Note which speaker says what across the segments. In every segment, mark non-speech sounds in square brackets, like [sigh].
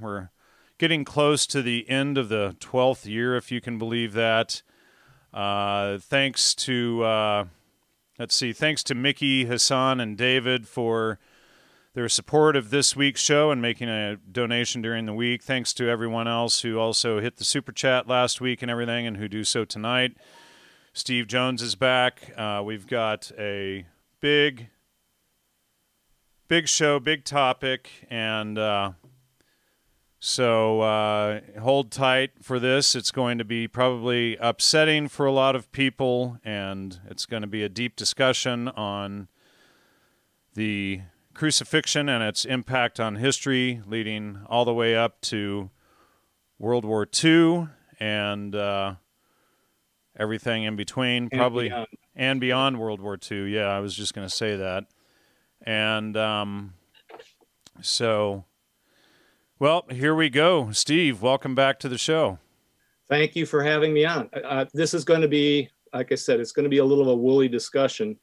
Speaker 1: We're getting close to the end of the 12th year, if you can believe that. Uh, thanks to, uh, let's see, thanks to Mickey, Hassan, and David for their support of this week's show and making a donation during the week. Thanks to everyone else who also hit the super chat last week and everything and who do so tonight. Steve Jones is back. Uh, we've got a big, big show, big topic, and uh, so uh, hold tight for this. It's going to be probably upsetting for a lot of people, and it's going to be a deep discussion on the crucifixion and its impact on history, leading all the way up to World War II and uh, everything in between,
Speaker 2: And
Speaker 1: probably
Speaker 2: beyond.
Speaker 1: and beyond World War II. Yeah, I was just going to say that. And um, so, well, here we go. Steve, welcome back to the show.
Speaker 2: Thank you for having me on. Uh, this is going to be, like I said, it's going to be a little of a woolly discussion.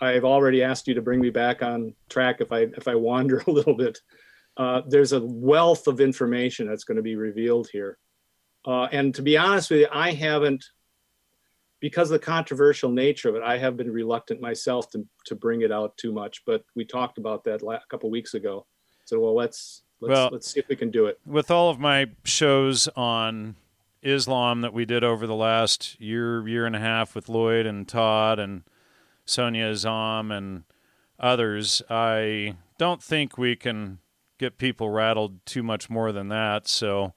Speaker 2: I've already asked you to bring me back on track if I if I wander [laughs] a little bit. Uh, there's a wealth of information that's going to be revealed here, uh, and to be honest with you, I haven't, because of the controversial nature of it, I have been reluctant myself to to bring it out too much. But we talked about that a couple weeks ago, so well, let's let's
Speaker 1: Well-
Speaker 2: let's see if we can do it.
Speaker 1: With all of my shows on Islam that we did over the last year, year and a half with Lloyd and Todd and Sonia Azam and others, I don't think we can get people rattled too much more than that. So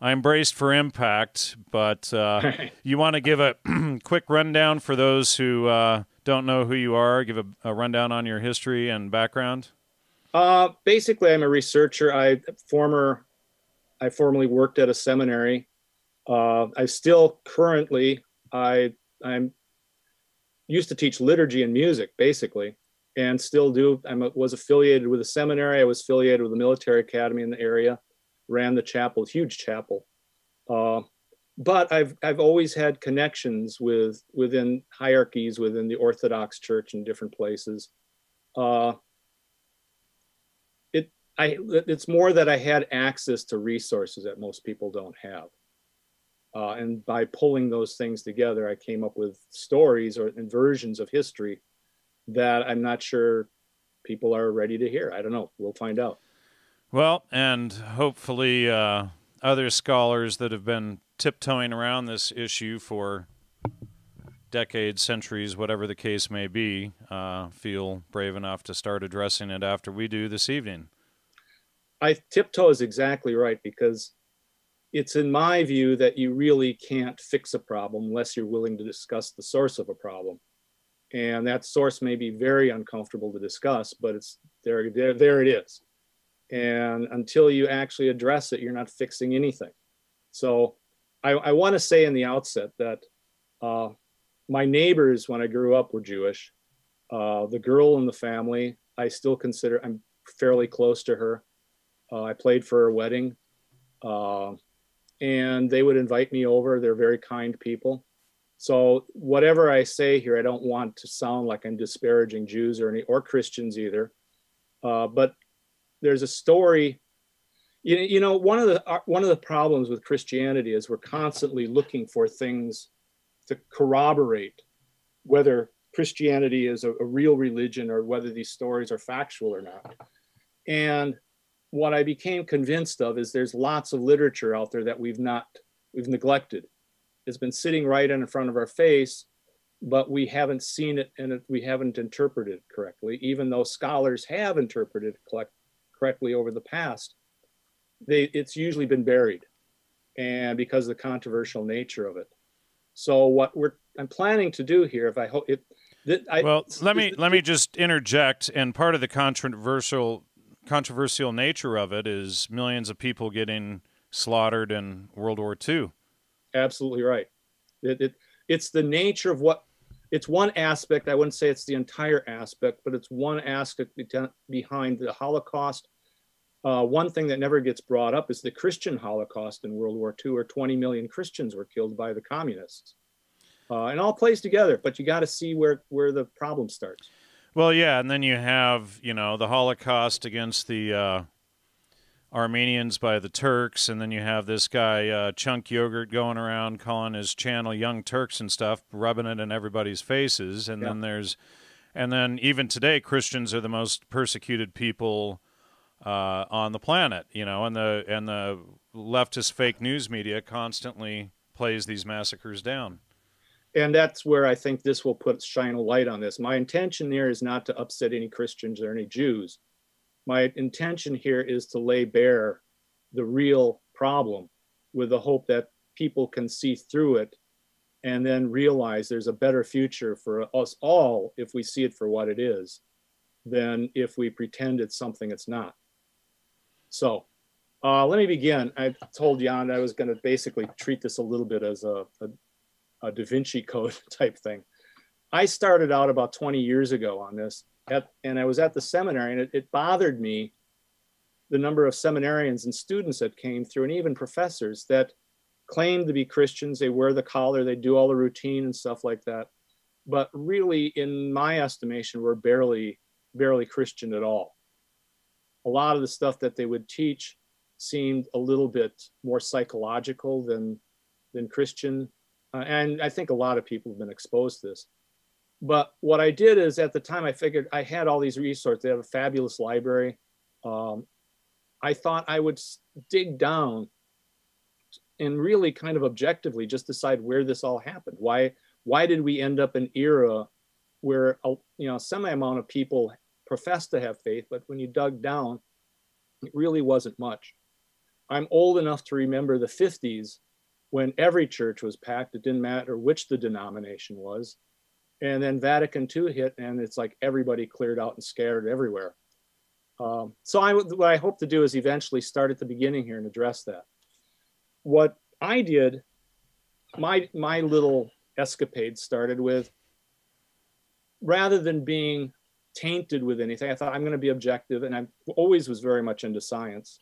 Speaker 1: I'm braced for impact, but uh, [laughs] you want to give a [clears throat] quick rundown for those who uh, don't know who you are, give a, a rundown on your history and background?
Speaker 2: Uh, basically, I'm a researcher. I former, I formerly worked at a seminary. Uh, I still currently, I I'm used to teach liturgy and music, basically, and still do. I was affiliated with a seminary. I was affiliated with a military academy in the area. Ran the chapel, huge chapel. Uh, but I've I've always had connections with within hierarchies within the Orthodox Church in different places. Uh, I it's more that I had access to resources that most people don't have. Uh, and by pulling those things together, I came up with stories or versions of history that I'm not sure people are ready to hear. I don't know. We'll find out.
Speaker 1: Well, and hopefully uh, other scholars that have been tiptoeing around this issue for decades, centuries, whatever the case may be, uh, feel brave enough to start addressing it after we do this evening.
Speaker 2: I tiptoe is exactly right because it's in my view that you really can't fix a problem unless you're willing to discuss the source of a problem. And that source may be very uncomfortable to discuss, but it's there, there, there it is. And until you actually address it, you're not fixing anything. So I, I want to say in the outset that uh, my neighbors, when I grew up, were Jewish. Uh, the girl in the family, I still consider, I'm fairly close to her. Uh, I played for her wedding. Uh, and they would invite me over. They're very kind people. So whatever I say here, I don't want to sound like I'm disparaging Jews or any or Christians either. Uh, but there's a story. You, you know, one of the uh, one of the problems with Christianity is we're constantly looking for things to corroborate whether Christianity is a, a real religion or whether these stories are factual or not. And what I became convinced of is there's lots of literature out there that we've not we've neglected. It's been sitting right in front of our face, but we haven't seen it and we haven't interpreted it correctly. Even though scholars have interpreted it collect, correctly over the past, they it's usually been buried, and because of the controversial nature of it. So what we're I'm planning to do here, if I hope it. I,
Speaker 1: Well, let me let me just interject. And part of the controversial controversial nature of it is millions of people getting slaughtered in World War II.
Speaker 2: absolutely right. It, it it's the nature of what it's one aspect. I wouldn't say it's the entire aspect, but it's one aspect behind the Holocaust. Uh, one thing that never gets brought up is the Christian Holocaust in World War II, where 20 million Christians were killed by the communists. Uh, and all plays together, but you got to see where where the problem starts.
Speaker 1: Well, yeah, and then you have you know the Holocaust against the uh, Armenians by the Turks, and then you have this guy uh, Chunk Yogurt going around calling his channel Young Turks and stuff, rubbing it in everybody's faces, and
Speaker 2: Yeah.
Speaker 1: then there's, and then even today Christians are the most persecuted people uh, on the planet, you know, and the and the leftist fake news media constantly plays these massacres down.
Speaker 2: And that's where I think this will put shine a light on this. My intention here is not to upset any Christians or any Jews. My intention here is to lay bare the real problem with the hope that people can see through it and then realize there's a better future for us all if we see it for what it is than if we pretend it's something it's not. So uh, let me begin. I told Jan I was going to basically treat this a little bit as a, a a Da Vinci Code [laughs] type thing. I started out about 20 years ago on this, at, and I was at the seminary, and it, it bothered me the number of seminarians and students that came through, and even professors that claimed to be Christians. They wear the collar, they do all the routine and stuff like that, but really, in my estimation, were barely barely Christian at all. A lot of the stuff that they would teach seemed a little bit more psychological than than Christian uh, and I think a lot of people have been exposed to this. But what I did is at the time I figured I had all these resources. They have a fabulous library. Um, I thought I would dig down and really kind of objectively just decide where this all happened. Why why did we end up in an era where a you know semi amount of people professed to have faith, but when you dug down, it really wasn't much. I'm old enough to remember the 50s when every church was packed. It didn't matter which the denomination was. And then Vatican II hit, and it's like everybody cleared out and scattered everywhere. Um, so I, what I hope to do is eventually start at the beginning here and address that. What I did, my my little escapade started with, rather than being tainted with anything, I thought I'm going to be objective, and I always was very much into science.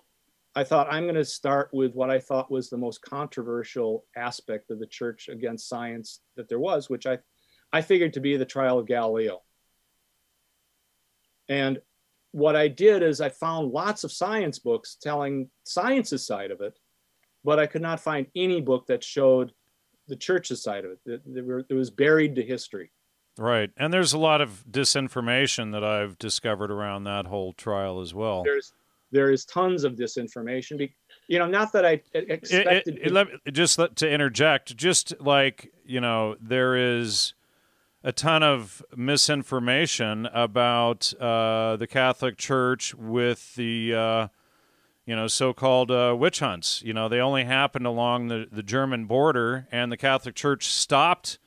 Speaker 2: I thought I'm going to start with what I thought was the most controversial aspect of the church against science that there was, which I, I figured to be the trial of Galileo. And what I did is I found lots of science books telling science's side of it, but I could not find any book that showed the church's side of it. It, it was buried to history.
Speaker 1: Right. And there's a lot of disinformation that I've discovered around that whole trial as well.
Speaker 2: There's there is tons of disinformation. Be, you know, not that I e-
Speaker 1: It- it-
Speaker 2: expected.
Speaker 1: it- let me- just to interject, just like, you know, there is a ton of misinformation about uh, the Catholic Church with the, uh, you know, so-called uh, witch hunts. You know, they only happened along the, the German border, and the Catholic Church stopped.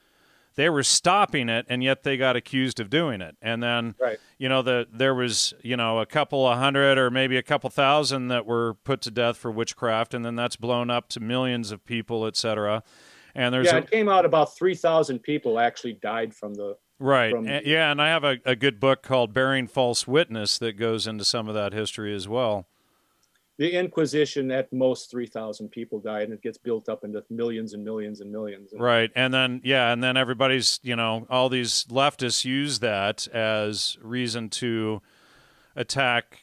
Speaker 1: They were stopping it, and yet they got accused of doing it. And then,
Speaker 2: Right.
Speaker 1: you know, the there was, you know, a couple of hundred or maybe a couple thousand that were put to death for witchcraft, and then that's blown up to millions of people, et cetera. And there's
Speaker 2: yeah,
Speaker 1: a,
Speaker 2: it came out about 3,000 people actually died from the.
Speaker 1: Right.
Speaker 2: from-
Speaker 1: A- yeah, and I have a, a good book called Bearing False Witness that goes into some of that history as well.
Speaker 2: The Inquisition, at most 3,000 people died, and it gets built up into millions and millions and millions.
Speaker 1: Right. And then yeah, and then everybody's, you know, all these leftists use that as reason to attack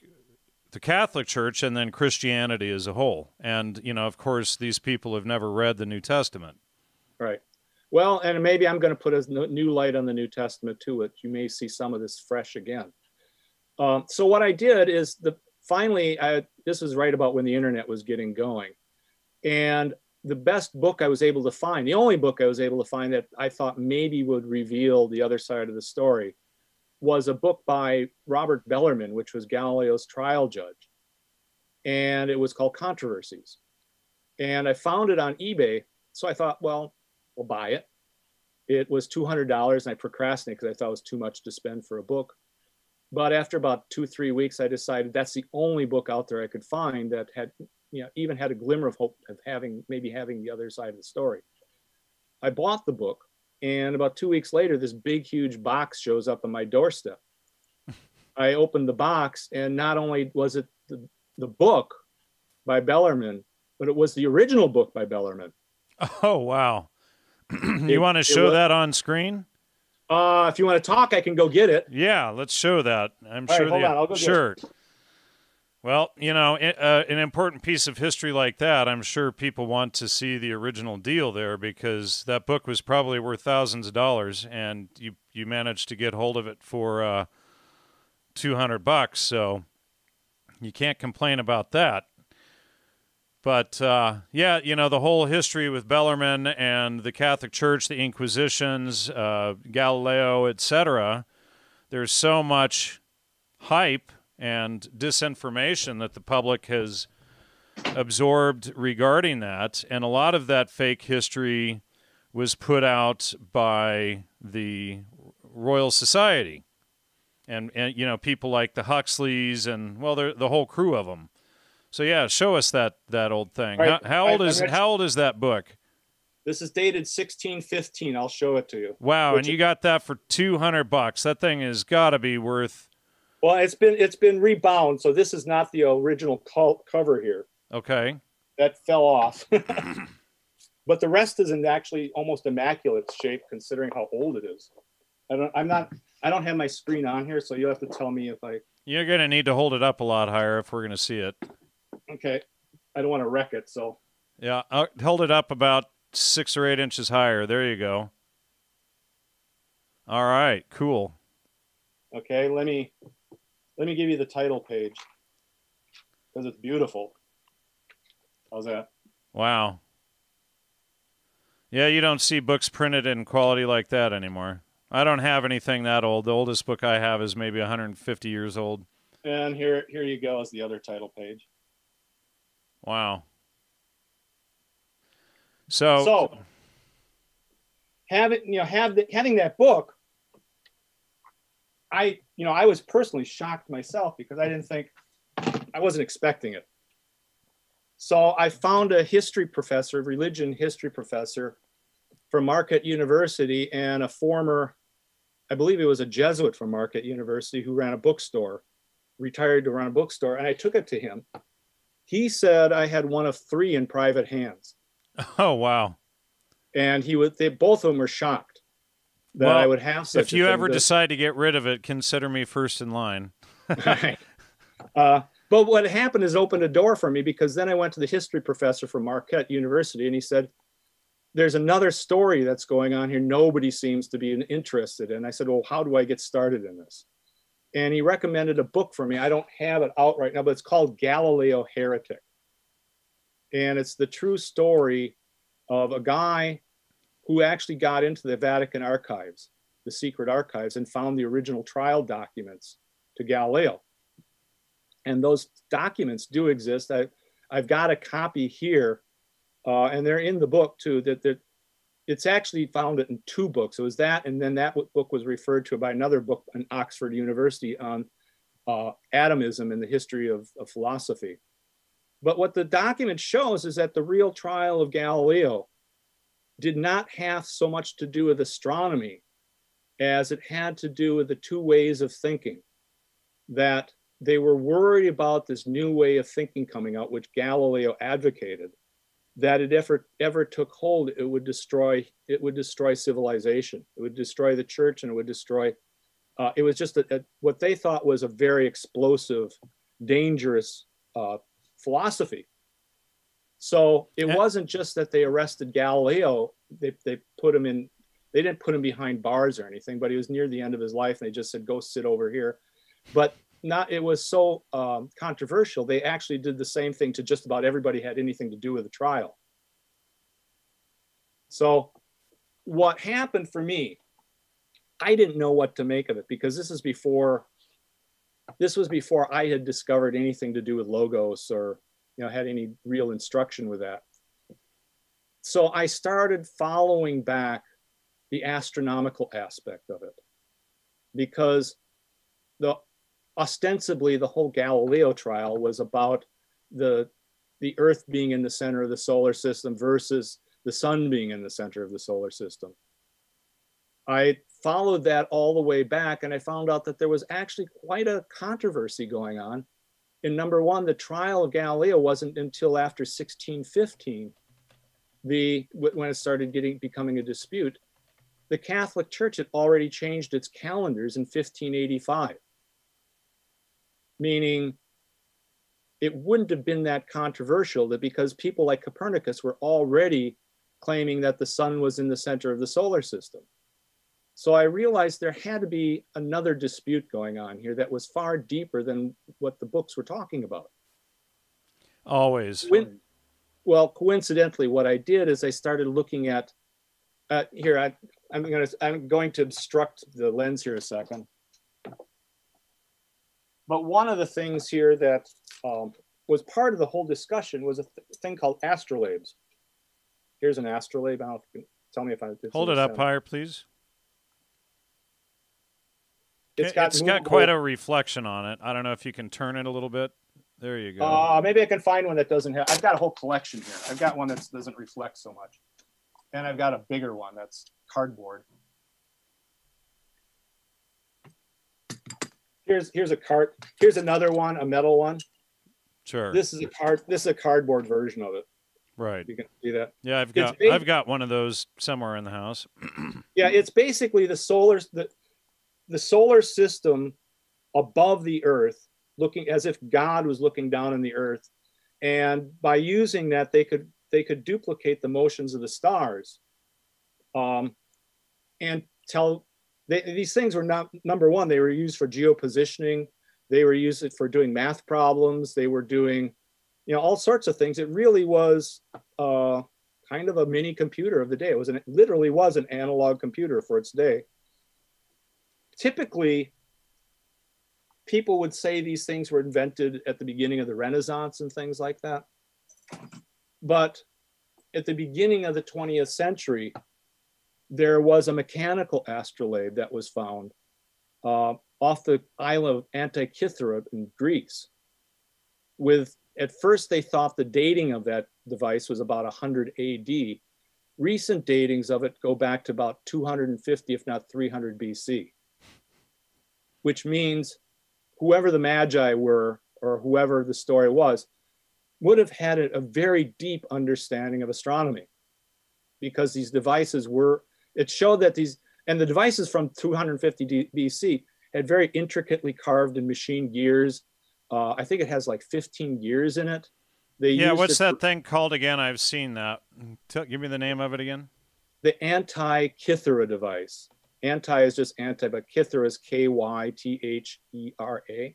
Speaker 1: the Catholic Church and then Christianity as a whole. And, you know, of course, these people have never read the New Testament.
Speaker 2: Right. Well, and maybe I'm going to put a new light on the New Testament to it. You may see some of this fresh again. Um, so what I did is the finally, I, this was right about when the internet was getting going, and the best book I was able to find, the only book I was able to find that I thought maybe would reveal the other side of the story, was a book by Robert Bellarmine, which was Galileo's trial judge, and it was called Controversies. And I found it on eBay, so I thought, well, we'll buy it. It was $200 and I procrastinated because I thought it was too much to spend for a book. But after about two, three weeks, I decided that's the only book out there I could find that had, you know, even had a glimmer of hope of having, maybe having the other side of the story. I bought the book and about two weeks later, this big, huge box shows up on my doorstep. [laughs] I opened the box and not only was it the, the book by Bellarmine, but it was the original book by Bellarmine.
Speaker 1: Oh, wow. [clears throat]
Speaker 2: It-
Speaker 1: you want to show
Speaker 2: wa-
Speaker 1: that on screen?
Speaker 2: Uh, if you want to talk, I can go get it.
Speaker 1: Yeah, let's show that. I'm
Speaker 2: All right,
Speaker 1: sure
Speaker 2: hold
Speaker 1: the
Speaker 2: on, I'll go get it.
Speaker 1: sure. Well, you know, uh, an important piece of history like that, I'm sure people want to see the original deal there because that book was probably worth thousands of dollars, and you you managed to get hold of it for uh, two hundred bucks. So you can't complain about that. But uh, yeah, you know the whole history with Bellarmine and the Catholic Church, the Inquisitions, uh, Galileo, etc. There's so much hype and disinformation that the public has absorbed regarding that. And a lot of that fake history was put out by the Royal Society. And, and you know, people like the Huxleys and, well, the whole crew of them. So yeah, show us that that old thing. Right. How, how, old is how old is that book?
Speaker 2: This is dated 1615. I'll show it to you.
Speaker 1: Wow, and you got that for 200 bucks. That thing has got to be worth
Speaker 2: well, it's been it's been rebound, so this is not the original cover here.
Speaker 1: Okay.
Speaker 2: That fell off. [laughs] but the rest is in actually almost immaculate shape considering how old it is. I don't I'm not I don't have my screen on here, so you'll have to tell me if I
Speaker 1: You're gonna need to hold it up a lot higher if we're gonna see it.
Speaker 2: Okay. I don't want to wreck it, so
Speaker 1: Yeah, uh, I'll hold it up about six or eight inches higher. There you go. All right, cool.
Speaker 2: Okay, let me let me give you the title page because it's beautiful. How's that?
Speaker 1: Wow. Yeah, you don't see books printed in quality like that anymore. I don't have anything that old. The oldest book I have is maybe 150 years old.
Speaker 2: And here, here you go is the other title page.
Speaker 1: Wow. So,
Speaker 2: so having you know have the, having that book I, you know, I was personally shocked myself because I didn't think, I wasn't expecting it. So I found a history professor, religion history professor from Marquette University and a former, I believe he was a Jesuit from Marquette University who ran a bookstore, retired to run a bookstore. And I took it to him. He said I had one of three in private hands. [laughs]
Speaker 1: Oh, wow.
Speaker 2: And he would, they, both of them were shocked that well, I would have such.
Speaker 1: If you ever decide to get rid of it, consider me first in line. [laughs]
Speaker 2: right. Uh, but what happened is opened a door for me because then I went to the history professor from Marquette University, and he said, "There's another story that's going on here. Nobody seems to be interested." And I said, "Well, how do I get started in this?" And he recommended a book for me. I don't have it out right now, but it's called Galileo Heretic, and it's the true story of a guy who actually got into the Vatican archives, the secret archives, and found the original trial documents to Galileo. And those documents do exist. I, I've got a copy here, uh, and they're in the book too. That, that it's actually found in two books. It was that, and then that book was referred to by another book in Oxford University on uh, atomism and the history of, of philosophy. But what the document shows is that the real trial of Galileo did not have so much to do with astronomy as it had to do with the two ways of thinking. That they were worried about this new way of thinking coming out, which Galileo advocated, that it ever ever took hold, it would destroy it would destroy civilization. It would destroy the church, and it would destroy. Uh, it was just a, a, what they thought was a very explosive, dangerous uh, philosophy so it wasn't just that they arrested Galileo, they, they put him in, they didn't put him behind bars or anything, but he was near the end of his life and they just said, go sit over here. But not, it was so um, controversial. They actually did the same thing to just about everybody had anything to do with the trial. So what happened for me, I didn't know what to make of it because this is before, this was before I had discovered anything to do with logos or you know, had any real instruction with that. So I started following back the astronomical aspect of it because the ostensibly the whole Galileo trial was about the the earth being in the center of the solar system versus the sun being in the center of the solar system. I followed that all the way back and I found out that there was actually quite a controversy going on in number one, the trial of Galileo wasn't until after 1615, the when it started getting becoming a dispute. The Catholic Church had already changed its calendars in 1585, meaning it wouldn't have been that controversial that because people like Copernicus were already claiming that the sun was in the center of the solar system. So I realized there had to be another dispute going on here that was far deeper than what the books were talking about.
Speaker 1: Always.
Speaker 2: When, well, coincidentally, what I did is I started looking at. Uh, here, I, I'm going to I'm going to obstruct the lens here a second. But one of the things here that um, was part of the whole discussion was a th thing called astrolabes. Here's an astrolabe. I don't know if you can tell me if I
Speaker 1: hold it up higher, please.
Speaker 2: It's got,
Speaker 1: it's got quite a reflection on it. I don't know if you can turn it a little bit. There you go.
Speaker 2: Uh, maybe I can find one that doesn't have. I've got a whole collection here. I've got one that doesn't reflect so much, and I've got a bigger one that's cardboard. Here's here's a cart. Here's another one, a metal one.
Speaker 1: Sure.
Speaker 2: This is a card. This is a cardboard version of it.
Speaker 1: Right.
Speaker 2: You can see that.
Speaker 1: Yeah, I've got I've got one of those somewhere in the house. [clears throat]
Speaker 2: yeah, it's basically the solar the the solar system above the Earth, looking as if God was looking down on the Earth, and by using that, they could they could duplicate the motions of the stars, um, and tell they, these things were not number one. They were used for geopositioning. They were used for doing math problems. They were doing, you know, all sorts of things. It really was uh, kind of a mini computer of the day. It was an, it literally was an analog computer for its day. Typically, people would say these things were invented at the beginning of the Renaissance and things like that. But at the beginning of the 20th century, there was a mechanical astrolabe that was found uh, off the island of Antikythera in Greece. With at first they thought the dating of that device was about 100 AD. Recent datings of it go back to about 250, if not 300 BC, which means whoever the Magi were or whoever the story was would have had a very deep understanding of astronomy because these devices were it showed that these, and the devices from 250 BC had very intricately carved and machined gears. Uh, I think it has like 15 gears in it.
Speaker 1: They yeah, what's that for, thing called again? I've seen that. Tell, give me the name of it again.
Speaker 2: The Antikythera device. Anti is just anti, but Kythera is K Y T H E R A.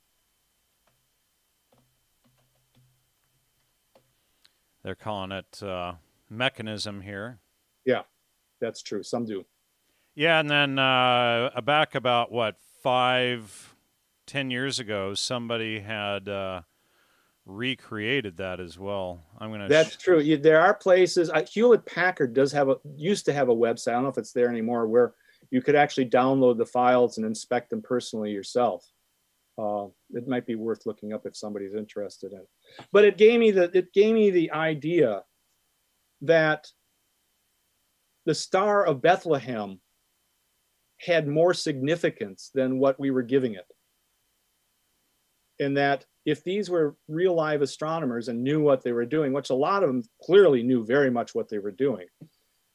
Speaker 1: They're calling it uh, mechanism here.
Speaker 2: Yeah that's true. Some do.
Speaker 1: Yeah, and then uh, back about what five, ten years ago, somebody had uh, recreated that as well. I'm gonna.
Speaker 2: That's sh- true. There are places. Uh, Hewlett Packard does have a used to have a website. I don't know if it's there anymore, where you could actually download the files and inspect them personally yourself. Uh, it might be worth looking up if somebody's interested in. But it gave me the it gave me the idea that the Star of Bethlehem had more significance than what we were giving it. And that if these were real live astronomers and knew what they were doing, which a lot of them clearly knew very much what they were doing,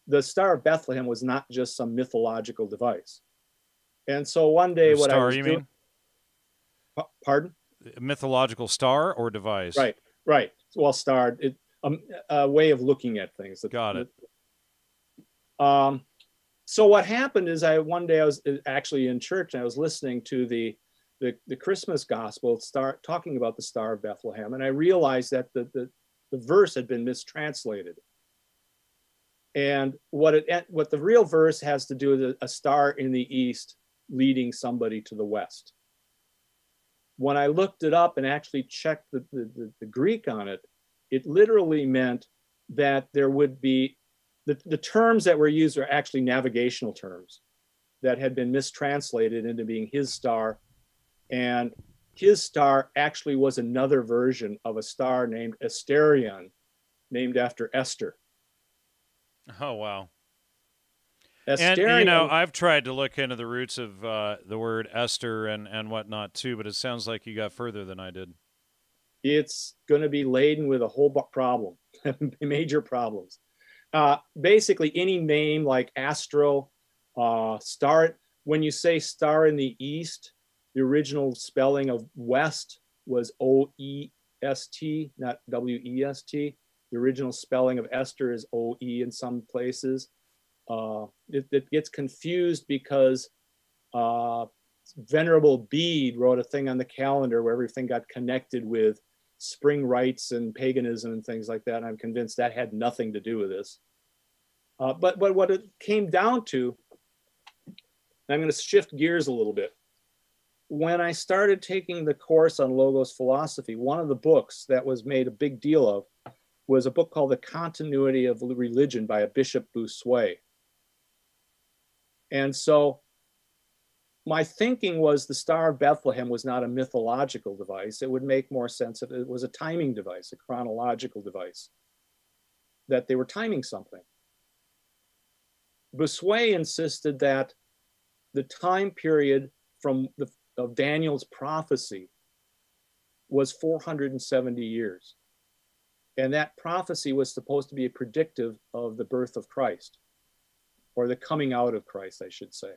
Speaker 2: the Star of Bethlehem was not just some mythological device. And so one day,
Speaker 1: the
Speaker 2: what
Speaker 1: star,
Speaker 2: I was
Speaker 1: you
Speaker 2: doing,
Speaker 1: mean?
Speaker 2: pardon?
Speaker 1: A mythological star or device?
Speaker 2: Right, right. Well, star, it, um, a way of looking at things.
Speaker 1: Got it.
Speaker 2: Um, so what happened is I one day I was uh, actually in church and I was listening to the the, the Christmas gospel start talking about the Star of Bethlehem, and I realized that the, the, the verse had been mistranslated. And what it what the real verse has to do with a star in the east leading somebody to the west. When I looked it up and actually checked the, the, the, the Greek on it, it literally meant that there would be the, the terms that were used are actually navigational terms that had been mistranslated into being his star. And his star actually was another version of a star named Asterion, named after Esther.
Speaker 1: Oh, wow. Asterion, and, you know, I've tried to look into the roots of uh, the word Esther and, and whatnot too, but it sounds like you got further than I did.
Speaker 2: It's going to be laden with a whole problem, [laughs] major problems uh, basically any name like Astro, uh, star. When you say star in the east, the original spelling of west was O E S T, not W E S T. The original spelling of Esther is O E in some places. Uh, it, it, gets confused because uh, Venerable Bede wrote a thing on the calendar where everything got connected with spring rites and paganism and things like that. And I'm convinced that had nothing to do with this. Uh, but, but what it came down to, I'm going to shift gears a little bit. When I started taking the course on Logos philosophy, one of the books that was made a big deal of was a book called The Continuity of Religion by a Bishop Bossuet. And so my thinking was the Star of Bethlehem was not a mythological device. It would make more sense if it was a timing device, a chronological device, that they were timing something. Bossuet insisted that the time period from the, of Daniel's prophecy was 470 years. And that prophecy was supposed to be predictive of the birth of Christ, or the coming out of Christ, I should say.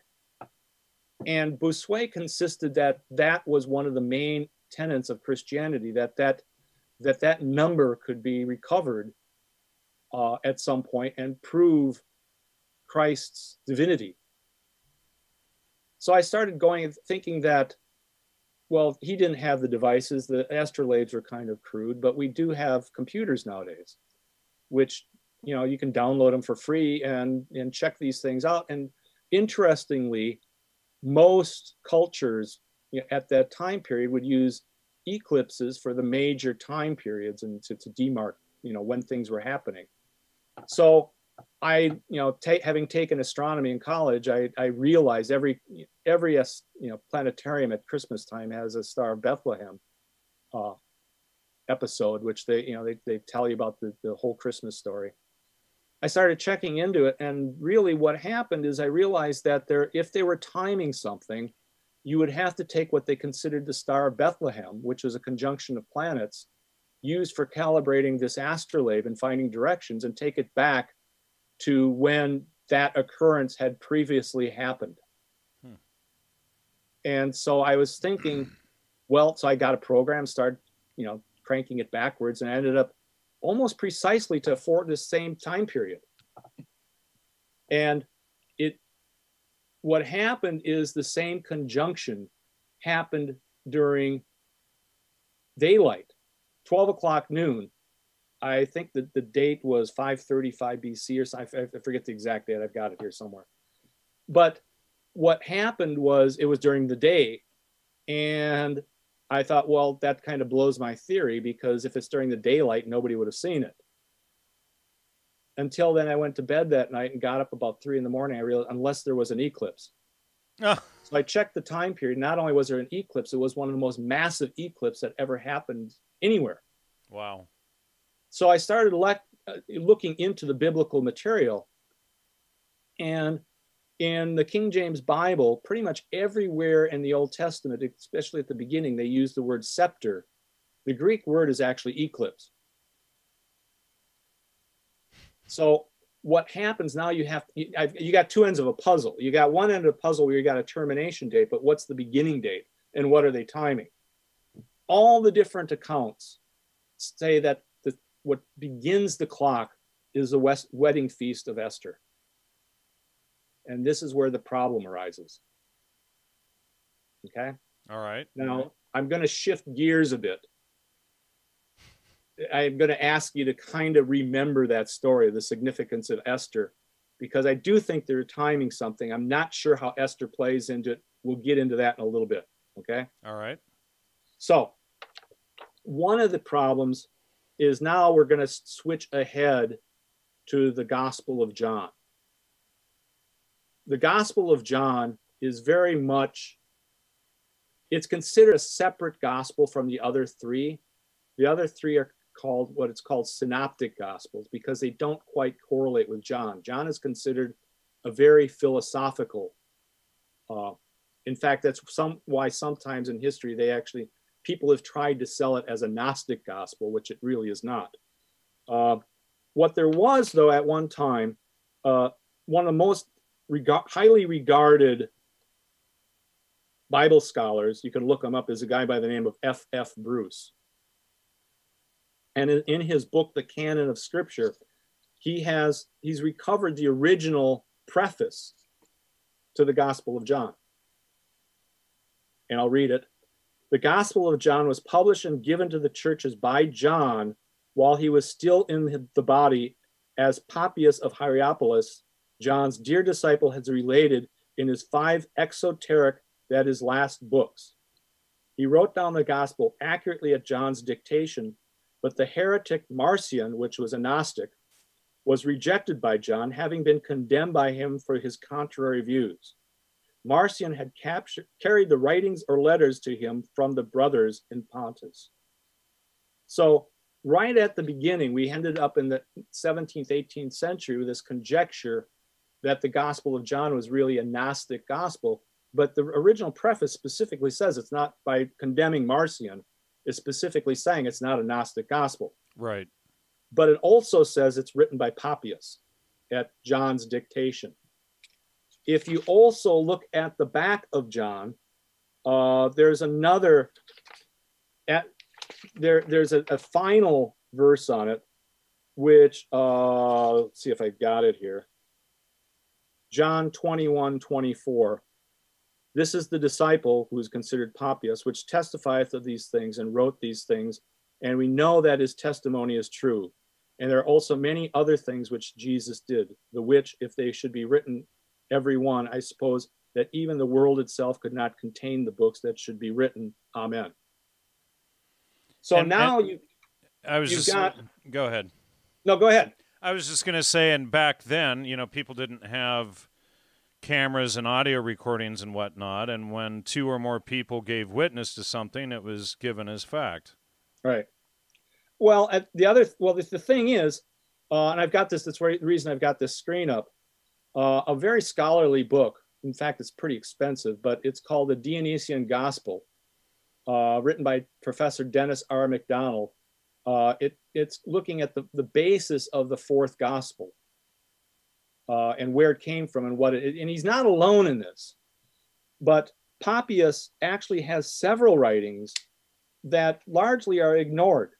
Speaker 2: And Bossuet consisted that that was one of the main tenets of Christianity, that that, that, that number could be recovered uh, at some point and prove Christ's divinity. So I started going thinking that, well, he didn't have the devices. The astrolabes were kind of crude, but we do have computers nowadays, which you know you can download them for free and and check these things out. And interestingly, most cultures at that time period would use eclipses for the major time periods and to, to demark, you know, when things were happening. So I, you know, ta- having taken astronomy in college, I, I realized every every you know planetarium at Christmas time has a Star of Bethlehem uh, episode, which they you know they, they tell you about the, the whole Christmas story. I started checking into it, and really what happened is I realized that there, if they were timing something, you would have to take what they considered the Star of Bethlehem, which is a conjunction of planets, used for calibrating this astrolabe and finding directions, and take it back to when that occurrence had previously happened. Hmm. And so I was thinking, well, so I got a program, started, you know, cranking it backwards, and I ended up almost precisely to for the same time period. And it what happened is the same conjunction happened during daylight, 12 o'clock noon. I think that the date was 535 BC or something. I forget the exact date. I've got it here somewhere. But what happened was it was during the day and I thought, well, that kind of blows my theory because if it's during the daylight, nobody would have seen it. Until then, I went to bed that night and got up about three in the morning. I realized, unless there was an eclipse. Oh. So I checked the time period. Not only was there an eclipse, it was one of the most massive eclipses that ever happened anywhere.
Speaker 1: Wow.
Speaker 2: So I started le- uh, looking into the biblical material. And in the King James Bible, pretty much everywhere in the Old Testament, especially at the beginning, they use the word scepter. The Greek word is actually eclipse. So what happens now? You have you, you got two ends of a puzzle. You got one end of a puzzle where you got a termination date, but what's the beginning date and what are they timing? All the different accounts say that the, what begins the clock is the West, wedding feast of Esther. And this is where the problem arises. Okay.
Speaker 1: All right.
Speaker 2: Now I'm going to shift gears a bit. I'm going to ask you to kind of remember that story, the significance of Esther, because I do think they're timing something. I'm not sure how Esther plays into it. We'll get into that in a little bit. Okay.
Speaker 1: All right.
Speaker 2: So, one of the problems is now we're going to switch ahead to the Gospel of John the Gospel of John is very much it's considered a separate gospel from the other three. The other three are called what it's called synoptic gospels because they don't quite correlate with John. John is considered a very philosophical. Uh, in fact, that's some why sometimes in history they actually people have tried to sell it as a Gnostic gospel, which it really is not. Uh, what there was, though, at one time, uh, one of the most rega- highly regarded Bible scholars, you can look him up, is a guy by the name of F. F. Bruce. And in, in his book, The Canon of Scripture, he has he's recovered the original preface to the Gospel of John. And I'll read it. The Gospel of John was published and given to the churches by John while he was still in the body as Papias of Hierapolis, John's dear disciple, has related in his five exoteric, that is, last books. He wrote down the gospel accurately at John's dictation, but the heretic Marcion, which was a Gnostic, was rejected by John, having been condemned by him for his contrary views. Marcion had captured, carried the writings or letters to him from the brothers in Pontus. So, right at the beginning, we ended up in the 17th, 18th century with this conjecture that the Gospel of John was really a Gnostic gospel. But the original preface specifically says it's not by condemning Marcion, it's specifically saying it's not a Gnostic gospel.
Speaker 1: Right.
Speaker 2: But it also says it's written by Papias at John's dictation. If you also look at the back of John, uh, there's another at there there's a, a final verse on it, which uh, let's see if I got it here. John 21, 24. This is the disciple who is considered Papias, which testifieth of these things and wrote these things, and we know that his testimony is true. And there are also many other things which Jesus did, the which, if they should be written, every one, I suppose that even the world itself could not contain the books that should be written. Amen. So and, now and you,
Speaker 1: I was just got, go ahead.
Speaker 2: No, go ahead.
Speaker 1: I was just going to say, and back then, you know, people didn't have cameras and audio recordings and whatnot. And when two or more people gave witness to something, it was given as fact.
Speaker 2: Right. Well, the other, well, the, thing is, uh, and I've got this, that's the reason I've got this screen up, uh, a very scholarly book. In fact, it's pretty expensive, but it's called The Dionysian Gospel, uh, written by Professor Dennis R. MacDonald. Uh, it, it's looking at the, the basis of the fourth gospel uh, and where it came from and what it, and he's not alone in this. But Papias actually has several writings that largely are ignored.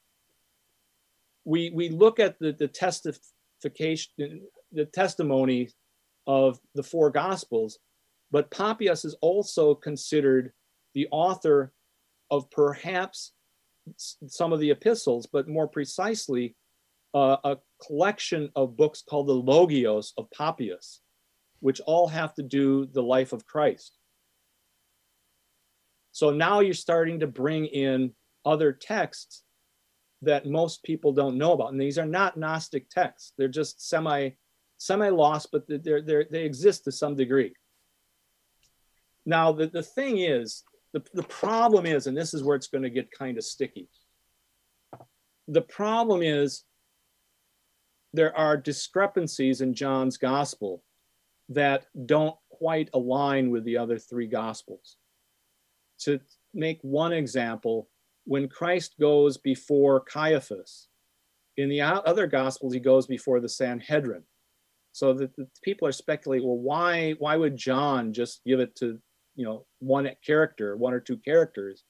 Speaker 2: We, we look at the, the testification, the testimony of the four gospels, but Papias is also considered the author of perhaps some of the epistles, but more precisely, uh, a collection of books called the Logios of Papias, which all have to do the life of Christ. So now you're starting to bring in other texts that most people don't know about, and these are not Gnostic texts. They're just semi semi lost, but they're, they're, they exist to some degree. Now the, the thing is, the, the problem is, and this is where it's going to get kind of sticky. The problem is there are discrepancies in John's gospel that don't quite align with the other three gospels. To make one example, when Christ goes before Caiaphas, in the other gospels, he goes before the Sanhedrin. So that the people are speculating, well, why why would John just give it to you know one character, one or two characters,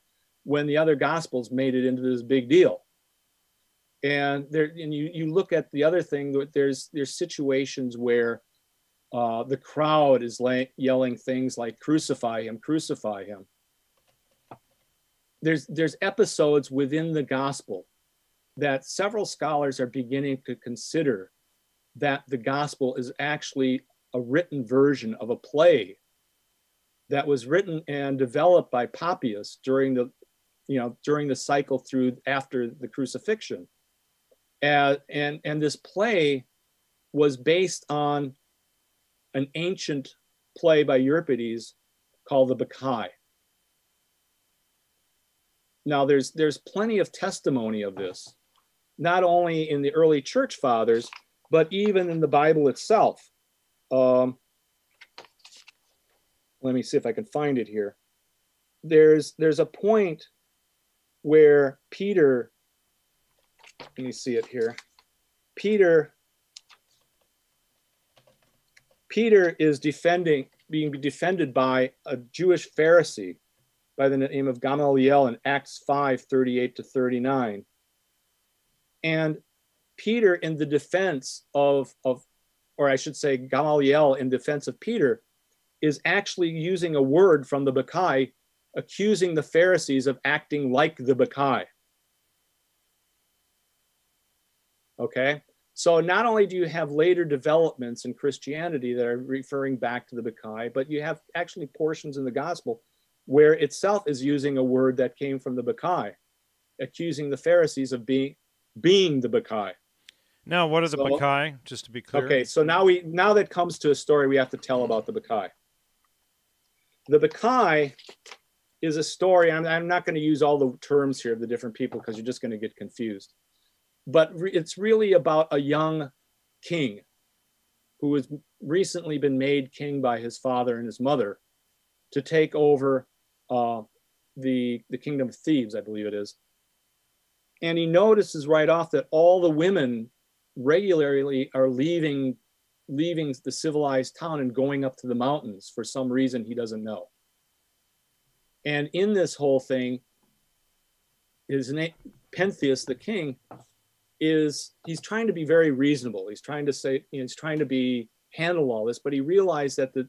Speaker 2: when the other gospels made it into this big deal? and there and you, you look at the other thing that there's there's situations where uh, the crowd is lay, yelling things like crucify him crucify him there's there's episodes within the gospel that several scholars are beginning to consider that the gospel is actually a written version of a play that was written and developed by Papias during the you know during the cycle through after the crucifixion and, and, and this play was based on an ancient play by Euripides called the Bacchae. Now, there's, there's plenty of testimony of this, not only in the early church fathers, but even in the Bible itself. Um, let me see if I can find it here. There's, there's a point where Peter let me see it here. Peter Peter is defending being defended by a Jewish Pharisee by the name of Gamaliel in Acts 5 38 to 39. And Peter, in the defense of, of or I should say, Gamaliel, in defense of Peter, is actually using a word from the Bacchae, accusing the Pharisees of acting like the Bacchae. Okay, so not only do you have later developments in Christianity that are referring back to the Bacchae, but you have actually portions in the gospel where itself is using a word that came from the Bacchae, accusing the Pharisees of being being the Bacchae.
Speaker 1: Now, what is so, Bacchae? Just to be clear.
Speaker 2: Okay, so now we now that comes to a story we have to tell about the Bacchae. The Bacchae is a story. I'm, I'm not going to use all the terms here of the different people because you're just going to get confused but re- it's really about a young king who has recently been made king by his father and his mother to take over uh, the the kingdom of Thebes, I believe it is. And he notices right off that all the women regularly are leaving leaving the civilized town and going up to the mountains for some reason he doesn't know. And in this whole thing, his name Pentheus, the king, is he's trying to be very reasonable. He's trying to say, he's trying to be handle all this, but he realized that the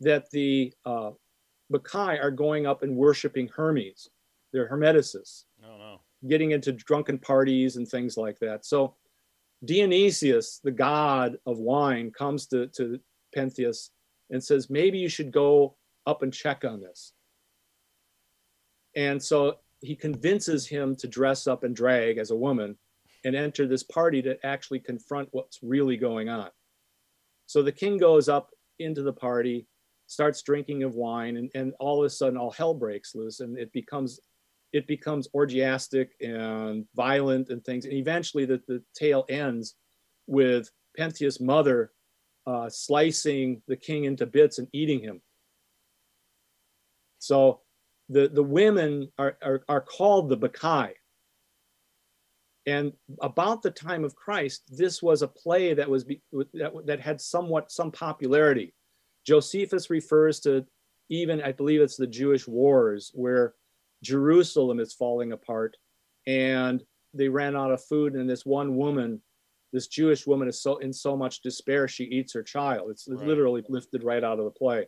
Speaker 2: that the uh, Bacchae are going up and worshiping Hermes. They're Hermeticists.
Speaker 1: No, no.
Speaker 2: Getting into drunken parties and things like that. So Dionysius, the god of wine, comes to, to Pentheus and says, maybe you should go up and check on this. And so he convinces him to dress up and drag as a woman and enter this party to actually confront what's really going on. So the king goes up into the party, starts drinking of wine, and, and all of a sudden all hell breaks loose and it becomes it becomes orgiastic and violent and things. And eventually the, the tale ends with Pentheus' mother uh, slicing the king into bits and eating him. So the, the women are, are, are called the Bacchae. And about the time of Christ, this was a play that was be, that, that had somewhat some popularity. Josephus refers to even, I believe it's the Jewish wars, where Jerusalem is falling apart and they ran out of food. And this one woman, this Jewish woman, is so in so much despair, she eats her child. It's right. literally lifted right out of the play.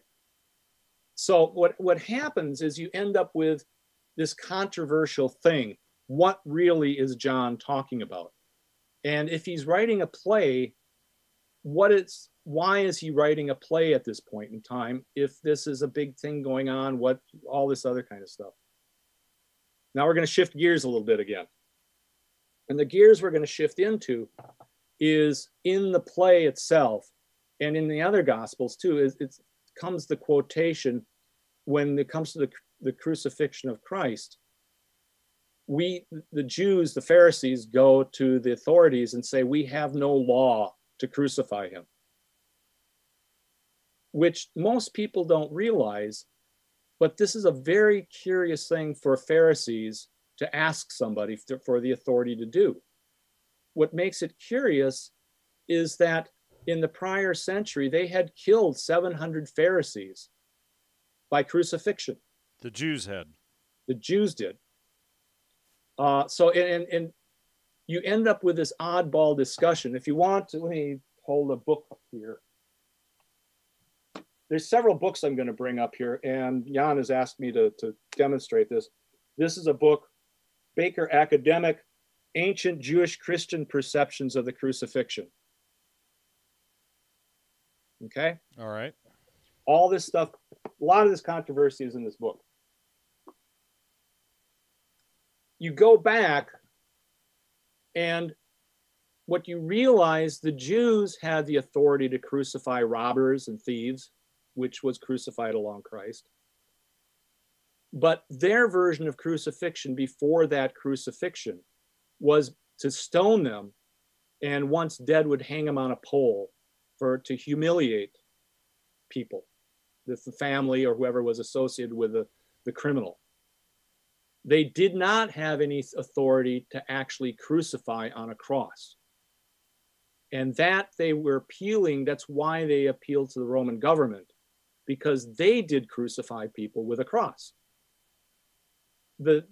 Speaker 2: So what, what happens is you end up with this controversial thing what really is John talking about? And if he's writing a play, what is why is he writing a play at this point in time if this is a big thing going on, what all this other kind of stuff. Now we're going to shift gears a little bit again. And the gears we're going to shift into is in the play itself and in the other gospels too is it comes the quotation when it comes to the, the crucifixion of Christ we, the Jews, the Pharisees, go to the authorities and say, We have no law to crucify him. Which most people don't realize, but this is a very curious thing for Pharisees to ask somebody for the authority to do. What makes it curious is that in the prior century, they had killed 700 Pharisees by crucifixion.
Speaker 1: The Jews had.
Speaker 2: The Jews did. Uh, so, and, and you end up with this oddball discussion. If you want to, let me hold a book up here. There's several books I'm going to bring up here, and Jan has asked me to, to demonstrate this. This is a book, Baker Academic, Ancient Jewish Christian Perceptions of the Crucifixion. Okay?
Speaker 1: All right.
Speaker 2: All this stuff, a lot of this controversy is in this book. you go back and what you realize the Jews had the authority to crucify robbers and thieves, which was crucified along Christ. But their version of crucifixion before that crucifixion was to stone them and once dead would hang them on a pole for to humiliate people, the family or whoever was associated with the, the criminal they did not have any authority to actually crucify on a cross. And that they were appealing, that's why they appealed to the Roman government, because they did crucify people with a cross. The,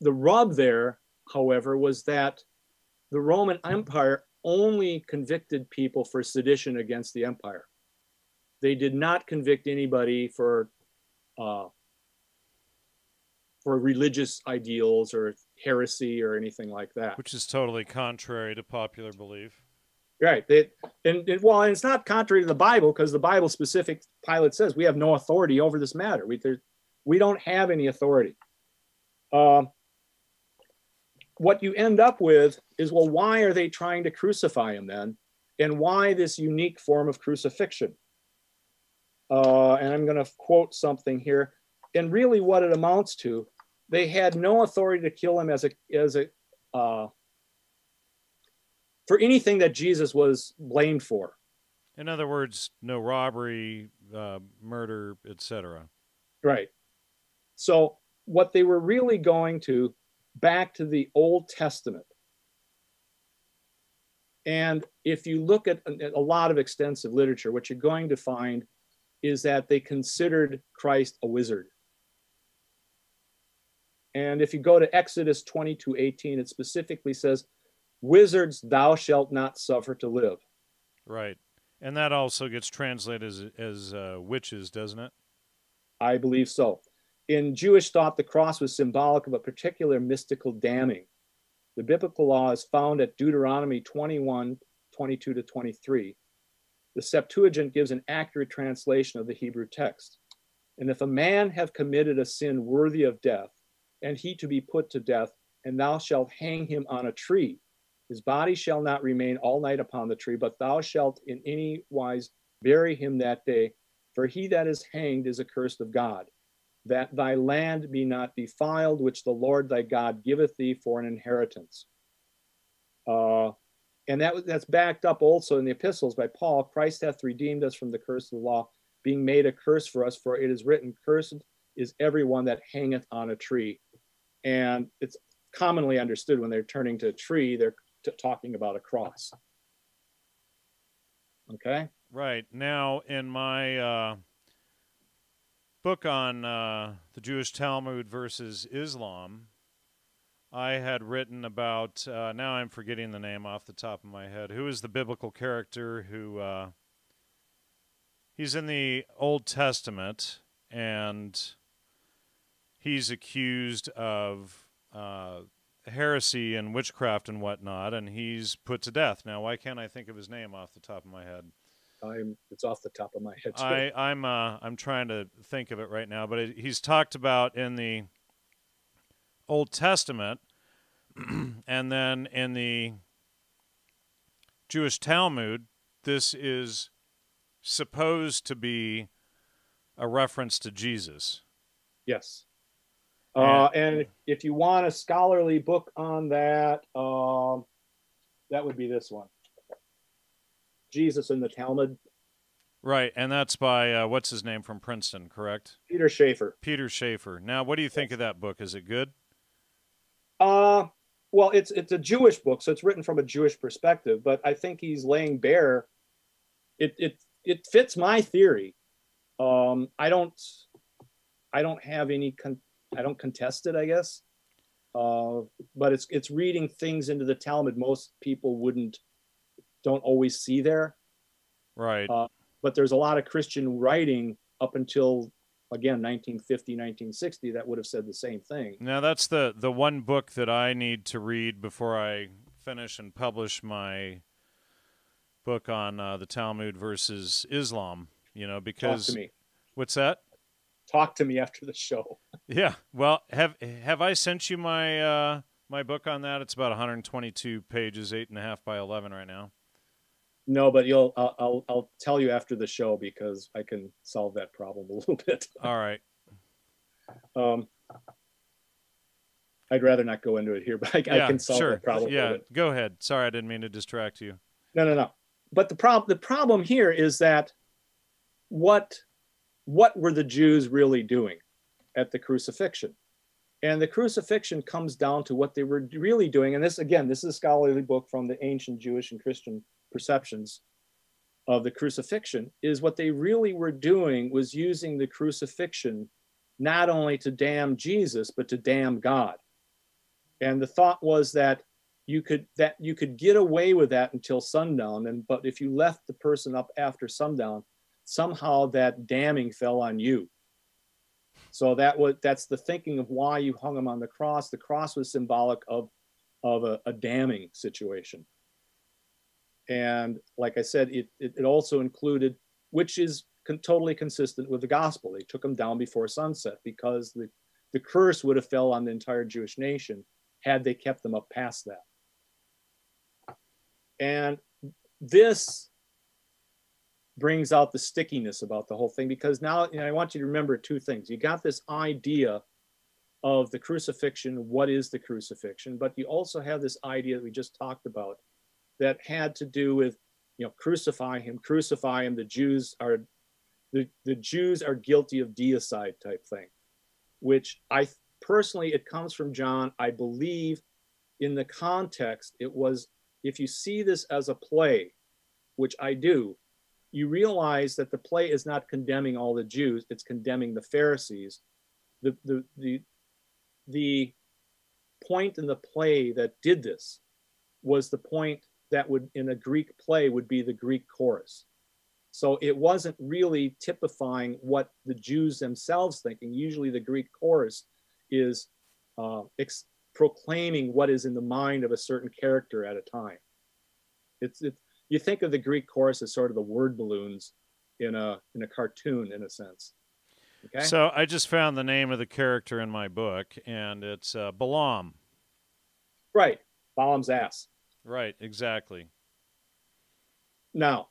Speaker 2: the rub there, however, was that the Roman Empire only convicted people for sedition against the empire. They did not convict anybody for uh, for religious ideals or heresy or anything like that.
Speaker 1: Which is totally contrary to popular belief.
Speaker 2: Right. And, well, and it's not contrary to the Bible because the Bible specific Pilate says we have no authority over this matter. We we don't have any authority. Uh, what you end up with is well, why are they trying to crucify him then, and why this unique form of crucifixion? Uh, and I'm going to quote something here. And really, what it amounts to, they had no authority to kill him as a as a uh, for anything that Jesus was blamed for.
Speaker 1: In other words, no robbery, uh, murder, etc.
Speaker 2: Right. So what they were really going to back to the Old Testament. And if you look at a lot of extensive literature, what you're going to find is that they considered Christ a wizard. And if you go to Exodus 22 18, it specifically says, Wizards thou shalt not suffer to live.
Speaker 1: Right. And that also gets translated as, as uh, witches, doesn't it?
Speaker 2: I believe so. In Jewish thought, the cross was symbolic of a particular mystical damning. The biblical law is found at Deuteronomy 21 22 to 23. The Septuagint gives an accurate translation of the Hebrew text. And if a man have committed a sin worthy of death, and he to be put to death, and thou shalt hang him on a tree, his body shall not remain all night upon the tree, but thou shalt in any wise bury him that day. For he that is hanged is accursed of God, that thy land be not defiled, which the Lord thy God giveth thee for an inheritance. Uh, and that, that's backed up also in the epistles by Paul Christ hath redeemed us from the curse of the law, being made a curse for us, for it is written, Cursed is everyone that hangeth on a tree. And it's commonly understood when they're turning to a tree, they're talking about a cross. Okay.
Speaker 1: Right now, in my uh, book on uh, the Jewish Talmud versus Islam, I had written about. Uh, now I'm forgetting the name off the top of my head. Who is the biblical character who? Uh, he's in the Old Testament, and he's accused of uh, heresy and witchcraft and whatnot, and he's put to death. Now, why can't I think of his name off the top of my head?
Speaker 2: I'm. It's off the top of my head.
Speaker 1: Too. I, I'm. Uh, I'm trying to think of it right now, but it, he's talked about in the Old Testament, [clears throat] and then in the Jewish Talmud, this is supposed to be a reference to Jesus.
Speaker 2: Yes. Uh, and if you want a scholarly book on that, um, that would be this one Jesus in the Talmud.
Speaker 1: Right, and that's by uh, what's his name from Princeton, correct?
Speaker 2: Peter Schaefer.
Speaker 1: Peter Schaefer. Now, what do you think of that book? Is it good?
Speaker 2: Uh, well, it's it's a Jewish book, so it's written from a Jewish perspective. But I think he's laying bare. It it it fits my theory. Um, I don't I don't have any con- I don't contest it, I guess. Uh, but it's it's reading things into the Talmud most people wouldn't don't always see there.
Speaker 1: Right.
Speaker 2: Uh, but there's a lot of Christian writing up until again 1950 1960 that would have said the same thing
Speaker 1: now that's the the one book that i need to read before i finish and publish my book on uh, the talmud versus islam you know because what's that
Speaker 2: talk to me after the show.
Speaker 1: yeah. Well, have have I sent you my uh, my book on that? It's about 122 pages, eight and a half by 11 right now.
Speaker 2: No, but you'll I'll, I'll I'll tell you after the show because I can solve that problem a [laughs] little bit.
Speaker 1: All right.
Speaker 2: Um, I'd rather not go into it here, [laughs] but I, yeah, I can solve
Speaker 1: sure.
Speaker 2: that problem.
Speaker 1: Yeah, go ahead. Sorry, I didn't mean to distract you.
Speaker 2: No, no, no. But the problem the problem here is that what what were the Jews really doing at the crucifixion? And the crucifixion comes down to what they were really doing. And this, again, this is a scholarly book from the ancient Jewish and Christian perceptions of the crucifixion, is what they really were doing was using the crucifixion not only to damn Jesus, but to damn God. And the thought was that you could that you could get away with that until sundown and but if you left the person up after sundown somehow that damning fell on you. So that was that's the thinking of why you hung him on the cross. The cross was symbolic of of a, a damning situation. And like i said it, it, it also included which is con- totally consistent with the gospel. They took him down before sunset because the the curse would have fell on the entire jewish nation had they kept them up past that. And this brings out the stickiness about the whole thing because now you know, I want you to remember two things. You got this idea of the crucifixion, what is the crucifixion, but you also have this idea that we just talked about that had to do with, you know, crucify him, crucify him. The Jews are the, the Jews are guilty of deicide type thing, which I personally it comes from John. I believe in the context it was if you see this as a play, which I do, you realize that the play is not condemning all the Jews, it's condemning the Pharisees. The, the, the, the point in the play that did this was the point that would, in a Greek play, would be the Greek chorus. So it wasn't really typifying what the Jews themselves thinking. Usually the Greek chorus is uh, ex- proclaiming what is in the mind of a certain character at a time. It's, it's you think of the Greek chorus as sort of the word balloons in a in a cartoon in a sense.
Speaker 1: Okay. So I just found the name of the character in my book, and it's uh, Balaam.
Speaker 2: Right, Balaam's ass.
Speaker 1: Right, exactly.
Speaker 2: Now,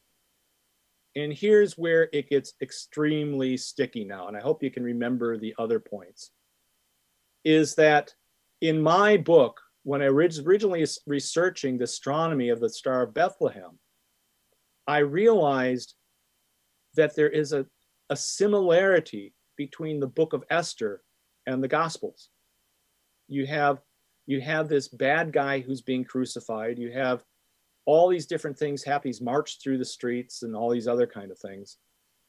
Speaker 2: and here's where it gets extremely sticky now, and I hope you can remember the other points. Is that in my book, when I was originally researching the astronomy of the Star of Bethlehem, I realized that there is a, a similarity between the book of Esther and the Gospels. You have you have this bad guy who's being crucified. You have all these different things happen. He's marched through the streets and all these other kind of things.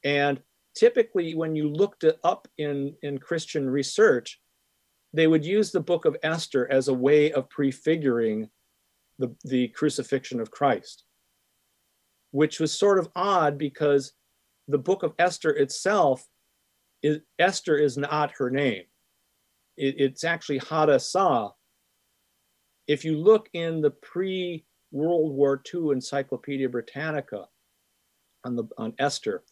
Speaker 2: And typically, when you looked it up in, in Christian research, they would use the book of Esther as a way of prefiguring the, the crucifixion of Christ which was sort of odd because the book of Esther itself, is, Esther is not her name. It, it's actually Hadassah. If you look in the pre World War II Encyclopedia Britannica on, the, on Esther,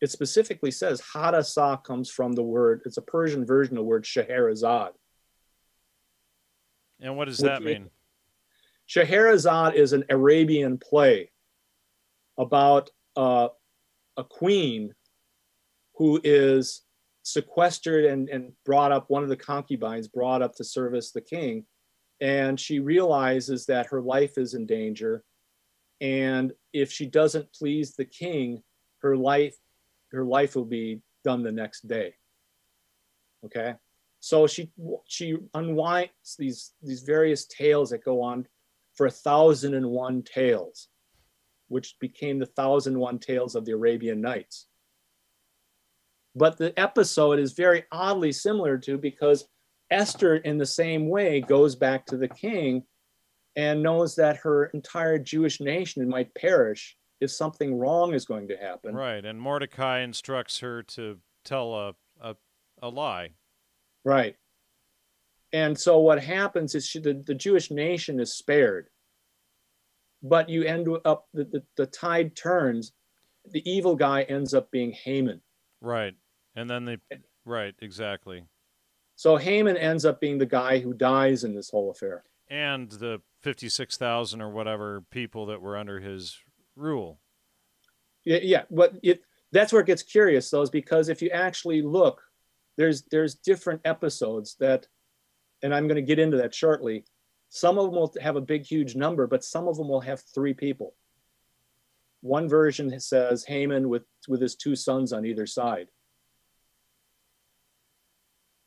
Speaker 2: it specifically says Hadassah comes from the word, it's a Persian version of the word Scheherazade.
Speaker 1: And what does that mean?
Speaker 2: Scheherazade is an Arabian play about uh, a queen who is sequestered and, and brought up, one of the concubines brought up to service the king. And she realizes that her life is in danger. And if she doesn't please the king, her life, her life will be done the next day. Okay. So she she unwinds these these various tales that go on for a thousand and one tales which became the Thousand One Tales of the Arabian Nights. But the episode is very oddly similar to because Esther, in the same way, goes back to the king and knows that her entire Jewish nation might perish if something wrong is going to happen.
Speaker 1: Right. And Mordecai instructs her to tell a, a, a lie.
Speaker 2: Right. And so what happens is she, the, the Jewish nation is spared but you end up the, the, the tide turns the evil guy ends up being Haman.
Speaker 1: Right. And then they right, exactly.
Speaker 2: So Haman ends up being the guy who dies in this whole affair.
Speaker 1: And the 56,000 or whatever people that were under his rule.
Speaker 2: Yeah, yeah, but it that's where it gets curious though is because if you actually look there's there's different episodes that and I'm going to get into that shortly some of them will have a big, huge number, but some of them will have three people. One version says Haman with, with his two sons on either side,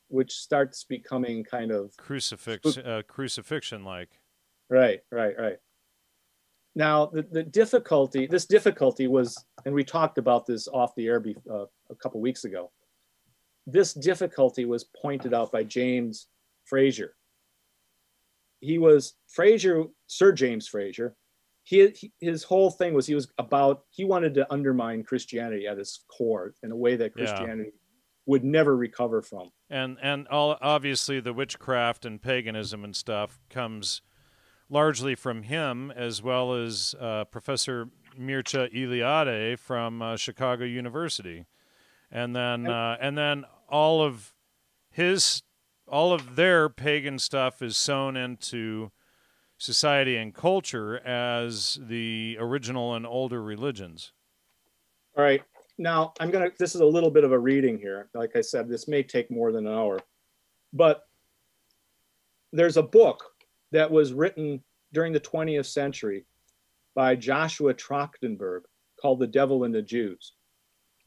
Speaker 2: which starts becoming kind of
Speaker 1: crucifix, uh, crucifixion like.
Speaker 2: Right, right, right. Now, the, the difficulty, this difficulty was, and we talked about this off the air uh, a couple weeks ago. This difficulty was pointed out by James Frazer he was Frazer Sir James Frazer, he, his whole thing was he was about he wanted to undermine Christianity at its core in a way that Christianity yeah. would never recover from.
Speaker 1: And and all obviously the witchcraft and paganism and stuff comes largely from him as well as uh, Professor Mircea Eliade from uh, Chicago University, and then uh, and then all of his all of their pagan stuff is sewn into society and culture as the original and older religions.
Speaker 2: All right. Now I'm gonna. This is a little bit of a reading here. Like I said, this may take more than an hour, but there's a book that was written during the 20th century by Joshua Trachtenberg called The Devil and the Jews.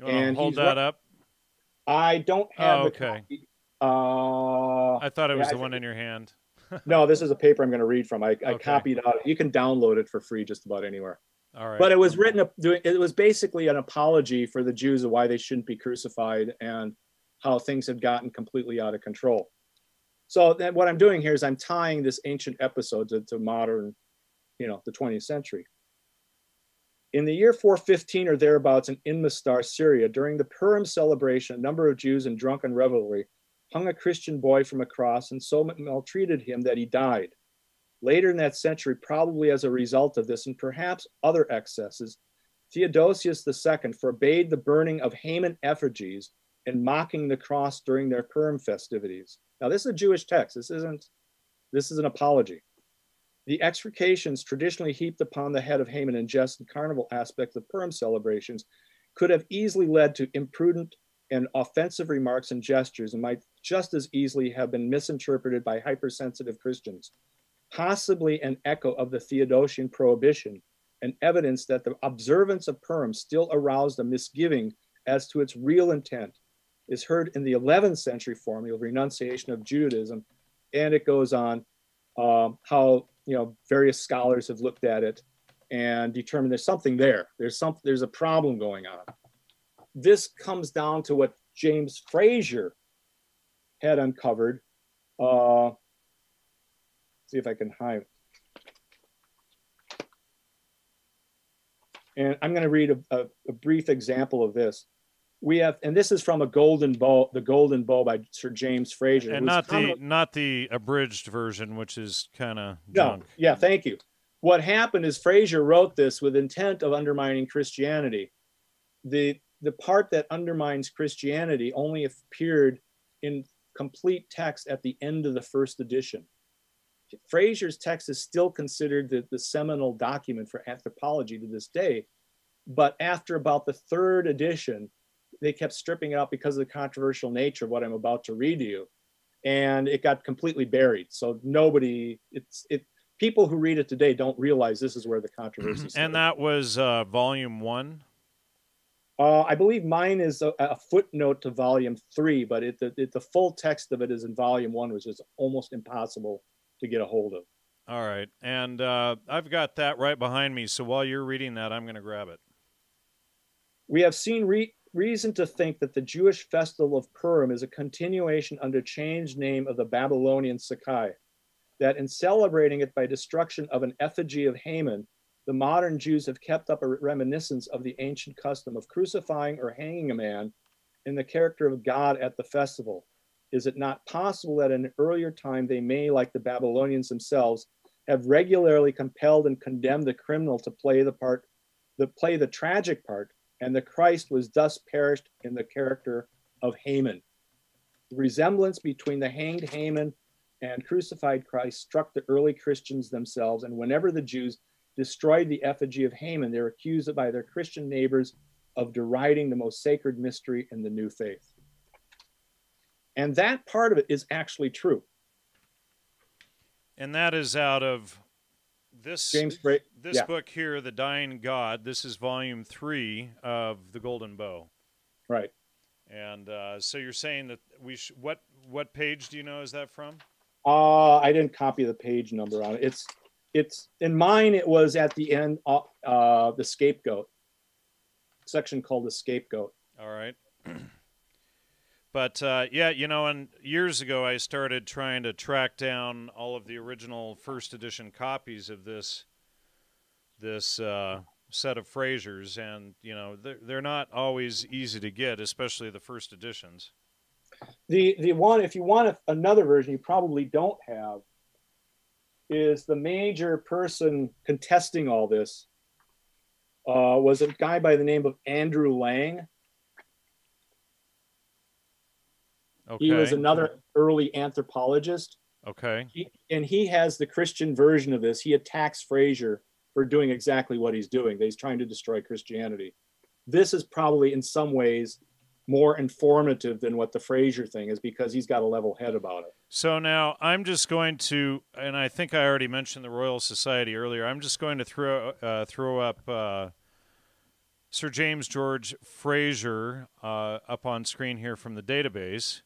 Speaker 1: and hold that up.
Speaker 2: I don't have
Speaker 1: oh, okay.
Speaker 2: Uh,
Speaker 1: I thought it was yeah, the one in your hand. [laughs]
Speaker 2: no, this is a paper I'm going to read from. I, I okay. copied out. You can download it for free just about anywhere.
Speaker 1: All right.
Speaker 2: But it was written. It was basically an apology for the Jews of why they shouldn't be crucified and how things had gotten completely out of control. So then what I'm doing here is I'm tying this ancient episode to, to modern, you know, the 20th century. In the year 415 or thereabouts in Inmestar, Syria, during the Purim celebration, a number of Jews in drunken revelry hung a Christian boy from a cross and so maltreated him that he died. Later in that century, probably as a result of this and perhaps other excesses, Theodosius II forbade the burning of Haman effigies and mocking the cross during their Purim festivities. Now, this is a Jewish text. This isn't, this is an apology. The execrations traditionally heaped upon the head of Haman in jest and carnival aspects of Purim celebrations could have easily led to imprudent and offensive remarks and gestures and might just as easily have been misinterpreted by hypersensitive Christians. Possibly an echo of the Theodosian prohibition and evidence that the observance of Purim still aroused a misgiving as to its real intent is heard in the 11th century formula of renunciation of Judaism. And it goes on um, how you know various scholars have looked at it and determined there's something there. There's some there's a problem going on. This comes down to what James Frazer had uncovered. Uh, see if I can hide. And I'm going to read a, a, a brief example of this we have, and this is from a Golden Bough, the Golden Bough by Sir James Frazer,
Speaker 1: and not the of, not the abridged version, which is kind of junk.
Speaker 2: No, yeah, thank you. What happened is Frazer wrote this with intent of undermining Christianity. The the part that undermines Christianity only appeared in complete text at the end of the first edition. Frazer's text is still considered the, the seminal document for anthropology to this day. But after about the third edition, they kept stripping it out because of the controversial nature of what I'm about to read to you. And it got completely buried. So nobody, it's, it, people who read it today don't realize this is where the controversy
Speaker 1: is. And that was uh, volume one?
Speaker 2: Uh, I believe mine is a, a, footnote to volume three, but it, the, it, the full text of it is in volume one, which is almost impossible to get a hold of.
Speaker 1: All right. And uh, I've got that right behind me. So while you're reading that, I'm going to grab it.
Speaker 2: We have seen re- reason to think that the Jewish festival of Purim is a continuation under changed name of the Babylonian Sacaea, that in celebrating it by destruction of an effigy of Haman, the modern Jews have kept up a reminiscence of the ancient custom of crucifying or hanging a man in the character of God at the festival. Is it not possible that in an earlier time they may, like the Babylonians themselves, have regularly compelled and condemned the criminal to play the part, the play the tragic part and the Christ was thus perished in the character of Haman. The resemblance between the hanged Haman and crucified Christ struck the early Christians themselves, and whenever the Jews destroyed the effigy of Haman, They're accused by their Christian neighbors of deriding the most sacred mystery in the new faith. And that part of it is actually true.
Speaker 1: And that is out of this
Speaker 2: James Bra-
Speaker 1: this yeah. book here, The Dying God. This is volume three of The Golden Bough.
Speaker 2: Right.
Speaker 1: And uh, so you're saying that we sh- what what page do you know is that from?
Speaker 2: Uh, I didn't copy the page number on it. It's it's in mine. It was at the end. Uh, uh the scapegoat section called the scapegoat.
Speaker 1: All right. [clears throat] But uh, yeah, you know, and years ago I started trying to track down all of the original first edition copies of this this uh, set of Frazers, and you know they're, they're not always easy to get, especially the first editions.
Speaker 2: The the one, if you want another version, you probably don't have, is the major person contesting all this uh, was a guy by the name of Andrew Lang. Okay. He was another early anthropologist.
Speaker 1: Okay.
Speaker 2: He, and he has the Christian version of this. He attacks Frazer for doing exactly what he's doing. He's trying to destroy Christianity. This is probably in some ways more informative than what the Frazer thing is because he's got a level head about it.
Speaker 1: So now I'm just going to, and I think I already mentioned the Royal Society earlier. I'm just going to throw uh, throw up uh, Sir James George Frazer uh, up on screen here from the database,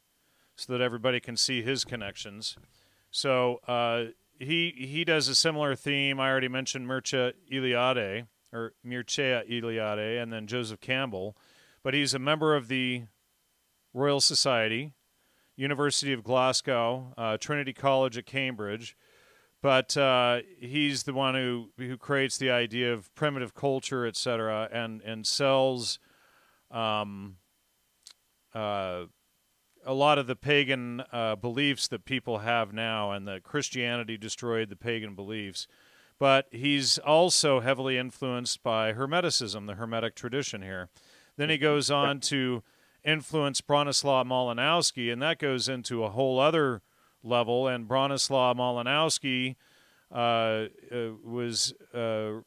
Speaker 1: so that everybody can see his connections. So uh, he he does a similar theme. I already mentioned Mircea Eliade or Mircea Eliade, and then Joseph Campbell but he's a member of the Royal Society, University of Glasgow, uh, Trinity College at Cambridge. But uh, he's the one who, who creates the idea of primitive culture, et cetera, and, and sells um, uh, a lot of the pagan uh, beliefs that people have now, and that Christianity destroyed the pagan beliefs. But he's also heavily influenced by Hermeticism, the Hermetic tradition here. Then he goes on to influence Bronislaw Malinowski, and that goes into a whole other level. And Bronislaw Malinowski uh, uh, was uh,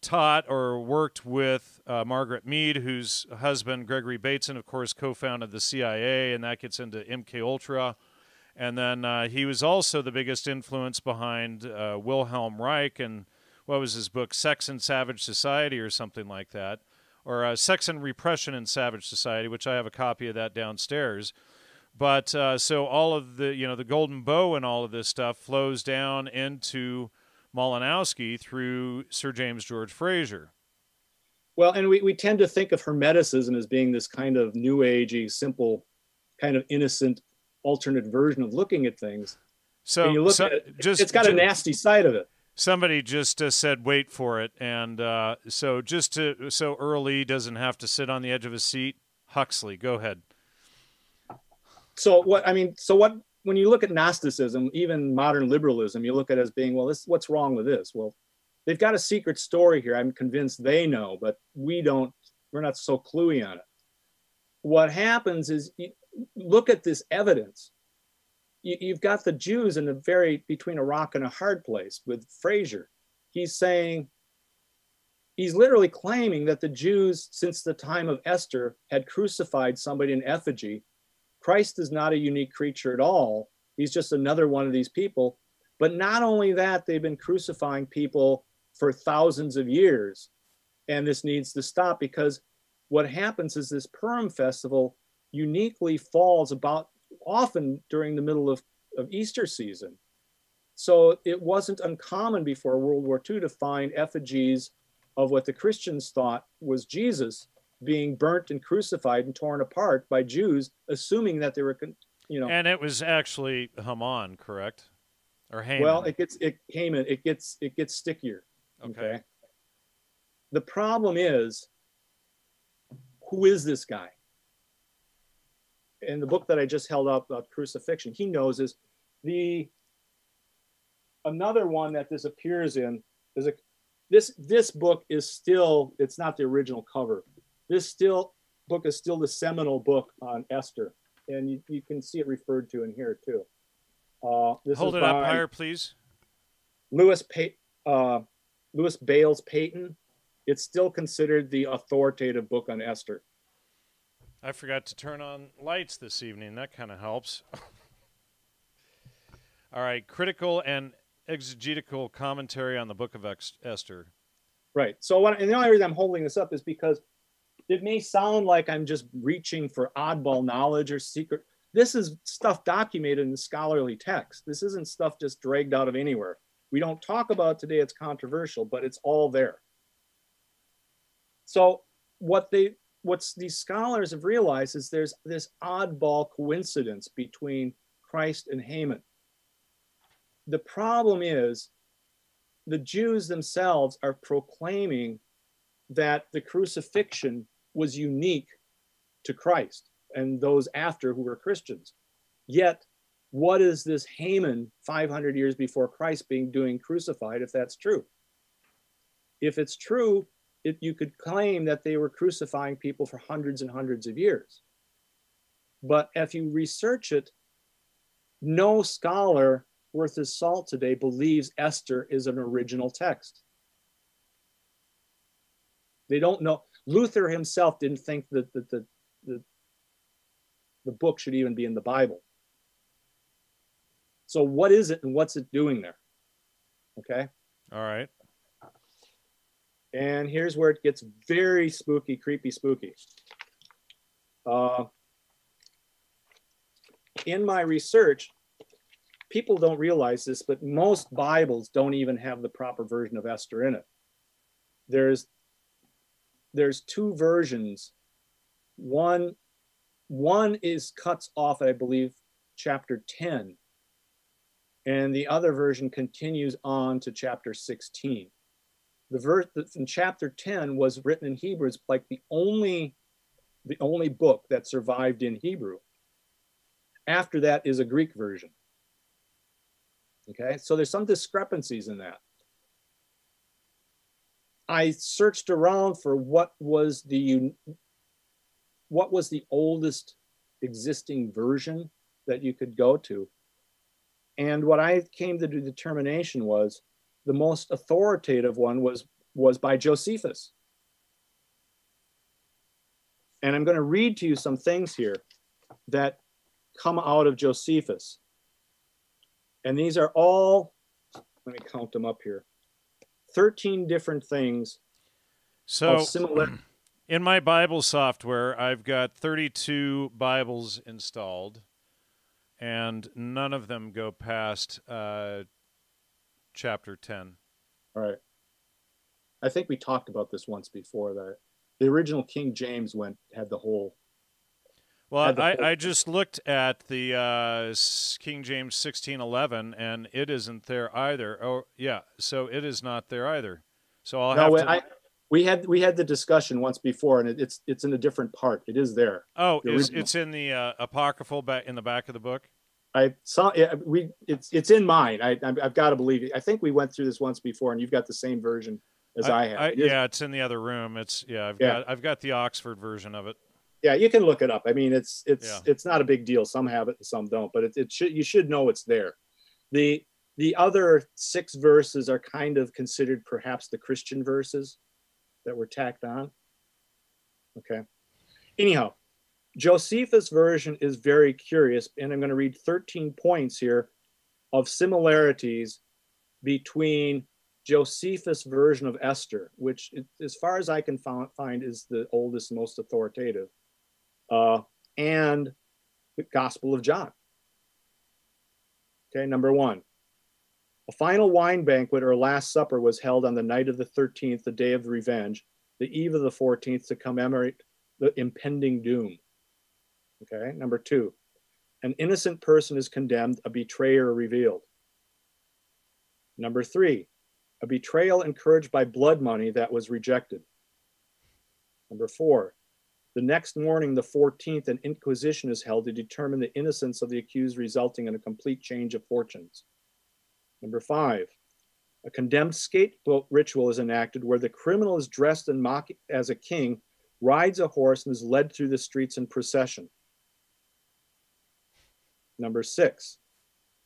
Speaker 1: taught or worked with uh, Margaret Mead, whose husband Gregory Bateson, of course, co-founded the CIA, and that gets into MK Ultra. And then uh, he was also the biggest influence behind uh, Wilhelm Reich and what was his book, Sex and Savage Society, or something like that or uh, Sex and Repression in Savage Society, which I have a copy of that downstairs. But uh, so all of the you know the golden bough and all of this stuff flows down into Malinowski through Sir James George Frazer.
Speaker 2: Well, and we, we tend to think of Hermeticism as being this kind of new agey, simple, kind of innocent, alternate version of looking at things.
Speaker 1: So, you look so
Speaker 2: at it, just, it's got just, a nasty side of it
Speaker 1: somebody just uh, said wait for it and uh, so just to so early doesn't have to sit on the edge of a seat. Huxley go ahead.
Speaker 2: So what i mean so what when you look at gnosticism even modern liberalism you look at it as being well this what's wrong with this? Well they've got a secret story here i'm convinced they know but we don't we're not so cluey on it. What happens is look at this evidence you, have got the Jews in a very between a rock and a hard place with Frazer. He's saying, he's literally claiming that the Jews, since the time of Esther, had crucified somebody in effigy. Christ is not a unique creature at all. He's just another one of these people. But not only that, they've been crucifying people for thousands of years. And this needs to stop because what happens is this Purim festival uniquely falls about often during the middle of, of Easter season. So it wasn't uncommon before World War II to find effigies of what the Christians thought was Jesus being burnt and crucified and torn apart by Jews, assuming that they were, you know.
Speaker 1: And it was actually Haman, correct? Or Haman?
Speaker 2: Well, it gets it Haman. It gets it gets stickier. Okay. okay. The problem is, who is this guy? In the book that I just held up about crucifixion, he knows is the another one that this appears in is a this this book is still it's not the original cover. This still book is still the seminal book on Esther, and you, you can see it referred to in here too.
Speaker 1: Uh, Hold it up higher, please.
Speaker 2: Lewis pa- uh, Lewis Bayles Paton. It's still considered the authoritative book on Esther.
Speaker 1: I forgot to turn on lights this evening. That kind of helps. [laughs] All right, critical and exegetical commentary on the Book of Esther.
Speaker 2: Right. So, what, and the only reason I'm holding this up is because it may sound like I'm just reaching for oddball knowledge or secret. This is stuff documented in scholarly text. This isn't stuff just dragged out of anywhere. We don't talk about today. It's controversial, but it's all there. So, what they what's these scholars have realized is there's this oddball coincidence between Christ and Haman. The problem is the Jews themselves are proclaiming that the crucifixion was unique to Christ and those after who were Christians. Yet, what is this Haman 500 years before Christ being doing crucified if that's true? If it's true, it, you could claim that they were crucifying people for hundreds and hundreds of years. But if you research it, no scholar worth his salt today believes Esther is an original text. They don't know. Luther himself didn't think that the, the, the, the book should even be in the Bible. So, what is it and what's it doing there? Okay.
Speaker 1: All right.
Speaker 2: And here's where it gets very spooky, creepy, spooky. Uh, in my research, people don't realize this, but most Bibles don't even have the proper version of Esther in it. There's there's two versions. One one is cuts off, I believe, chapter 10, and the other version continues on to chapter 16 the verse in chapter 10 was written in Hebrew. It's like the only, the only book that survived in Hebrew. After that is a Greek version. Okay, so there's some discrepancies in that. I searched around for what was the what was the oldest existing version that you could go to. And what I came to the determination was the most authoritative one was, was by Josephus. And I'm going to read to you some things here that come out of Josephus. And these are all, let me count them up here 13 different things.
Speaker 1: So, similar. [clears throat] in my Bible software, I've got 32 Bibles installed, and none of them go past uh, chapter 10.
Speaker 2: All right. I think we talked about this once before that the original King James went had the whole.
Speaker 1: Well, the I, whole... I just looked at the uh, King James 1611 and it isn't there either. Oh, yeah. So it is not there either. So I'll no, have to. I,
Speaker 2: we had we had the discussion once before, and it, it's it's in a different part. It is there.
Speaker 1: Oh, the it's, it's in the uh, apocryphal back in the back of the book.
Speaker 2: I saw it. We it's it's in mine. I I've got to believe it. I think we went through this once before, and you've got the same version as I, I have. I,
Speaker 1: yeah, it's in the other room. It's yeah. I've yeah. got I've got the Oxford version of it.
Speaker 2: Yeah, you can look it up. I mean, it's it's yeah. it's not a big deal. Some have it and some don't, but it, it should you should know it's there. The the other six verses are kind of considered perhaps the Christian verses that were tacked on. Okay. Anyhow, Josephus' version is very curious, and I'm going to read 13 points here of similarities between Josephus' version of Esther, which, as far as I can find, is the oldest, most authoritative, uh, and the Gospel of John. Okay, number one. A final wine banquet or Last Supper was held on the night of the 13th, the day of revenge, the eve of the 14th, to commemorate the impending doom. Okay, number two, an innocent person is condemned, a betrayer revealed. Number three, a betrayal encouraged by blood money that was rejected. Number four, the next morning, the 14th, an inquisition is held to determine the innocence of the accused, resulting in a complete change of fortunes. Number five, a condemned scapegoat ritual is enacted where the criminal is dressed in mock as a king, rides a horse, and is led through the streets in procession. Number six,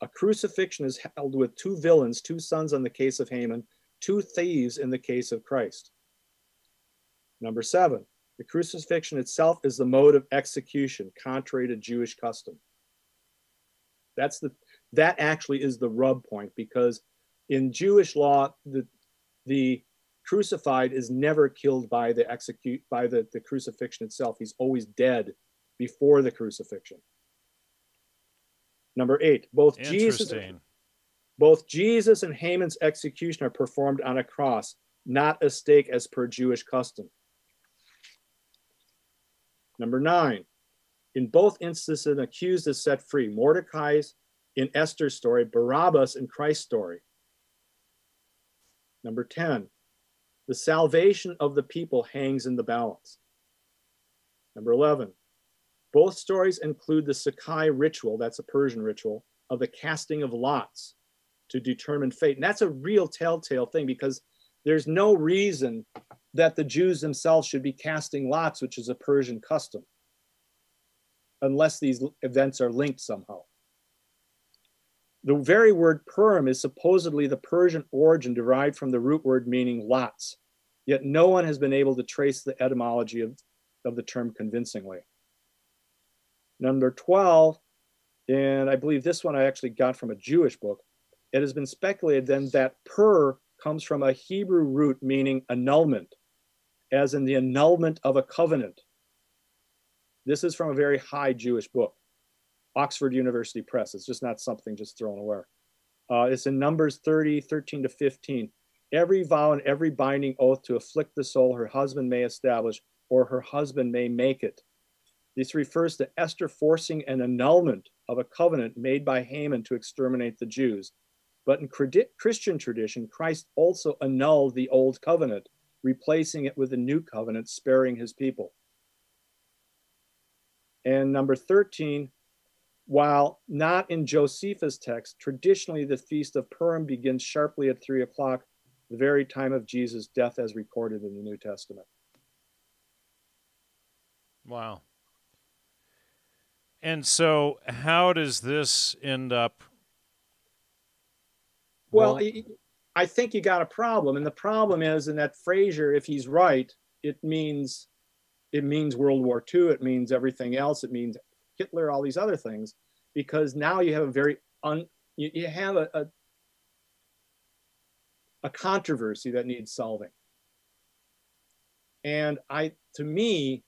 Speaker 2: a crucifixion is held with two villains, two sons in the case of Haman, two thieves in the case of Christ. Number seven, the crucifixion itself is the mode of execution, contrary to Jewish custom. That's the that actually is the rub point because in Jewish law, the the crucified is never killed by the execute by the, the crucifixion itself. He's always dead before the crucifixion. Number eight, both Jesus, both Jesus and Haman's execution are performed on a cross, not a stake as per Jewish custom. Number nine, in both instances, an accused is set free. Mordecai's in Esther's story, Barabbas in Christ's story. Number 10, the salvation of the people hangs in the balance. Number 11, both stories include the Sacaea ritual, that's a Persian ritual, of the casting of lots to determine fate. And that's a real telltale thing because there's no reason that the Jews themselves should be casting lots, which is a Persian custom, unless these events are linked somehow. The very word Purim is supposedly the Persian origin derived from the root word meaning lots, yet no one has been able to trace the etymology of, of the term convincingly. Number 12, and I believe this one I actually got from a Jewish book, it has been speculated then that pur comes from a Hebrew root meaning annulment, as in the annulment of a covenant. This is from a very high Jewish book. Oxford University Press. It's just not something just thrown away. Uh, it's in Numbers 30, 13 to 15. Every vow and every binding oath to afflict the soul her husband may establish or her husband may make it. This refers to Esther forcing an annulment of a covenant made by Haman to exterminate the Jews. But in Christian tradition, Christ also annulled the old covenant, replacing it with a new covenant, sparing his people. And number 13, while not in Josephus' text, traditionally the Feast of Purim begins sharply at three o'clock, the very time of Jesus' death as recorded in the New Testament.
Speaker 1: Wow. And so, how does this end up?
Speaker 2: Well, well I think you got a problem, and the problem is, in that Frazer, if he's right, it means it means World War II. It means everything else. It means Hitler, all these other things, because now you have a very un, you, you have a, a, a controversy that needs solving. And I, to me,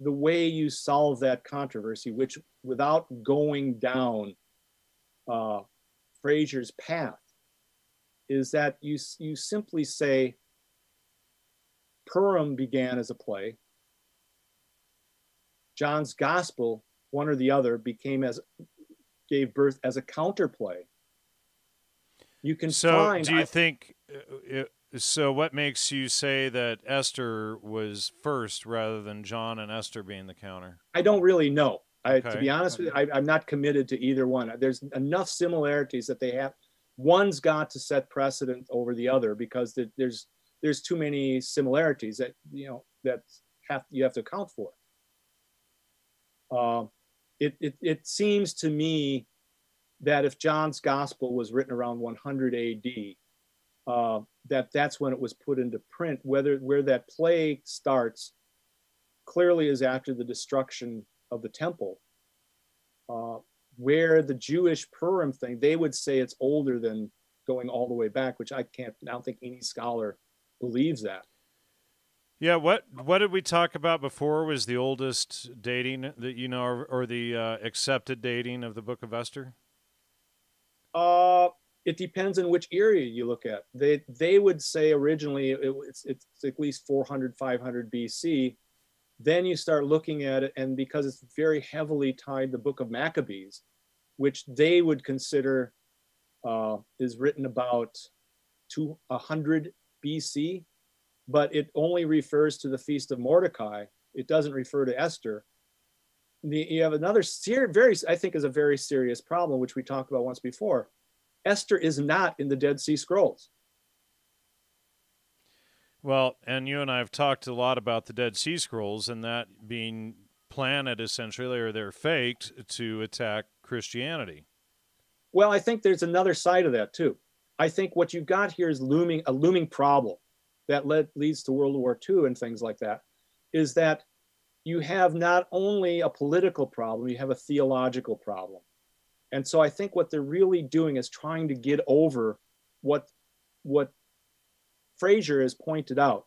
Speaker 2: the way you solve that controversy, which without going down uh, Frazer's path, is that you you simply say Purim began as a play. John's gospel, one or the other, became as gave birth as a counterplay. You can
Speaker 1: so
Speaker 2: find.
Speaker 1: do you I, think? So, what makes you say that Esther was first rather than John and Esther being the counter?
Speaker 2: I don't really know. I, okay. To be honest with you, I, I'm not committed to either one. There's enough similarities that they have. One's got to set precedent over the other because there's there's too many similarities that you know that have you have to account for. Uh, it, it, it seems to me that if John's gospel was written around 100 AD, uh, that that's when it was put into print. Whether where that play starts clearly is after the destruction of the temple. Uh, where the Jewish Purim thing, they would say it's older than going all the way back, which I can't. I don't think any scholar believes that.
Speaker 1: Yeah, what what did we talk about before? Was the oldest dating that you know, or, or the uh, accepted dating of the Book of Esther?
Speaker 2: Uh, it depends on which area you look at. They they would say originally it, it's it's at least 400 500 BC. Then you start looking at it, and because it's very heavily tied the Book of Maccabees, which they would consider uh, is written about 200 BC but it only refers to the feast of Mordecai. It doesn't refer to Esther. The, you have another ser- very, I think, is a very serious problem, which we talked about once before. Esther is not in the Dead Sea Scrolls.
Speaker 1: Well, and you and I have talked a lot about the Dead Sea Scrolls and that being planted essentially, or they're faked to attack Christianity.
Speaker 2: Well, I think there's another side of that too. I think what you've got here is looming a looming problem that led, leads to World War II and things like that, is that you have not only a political problem, you have a theological problem. And so I think what they're really doing is trying to get over what, what Frazer has pointed out.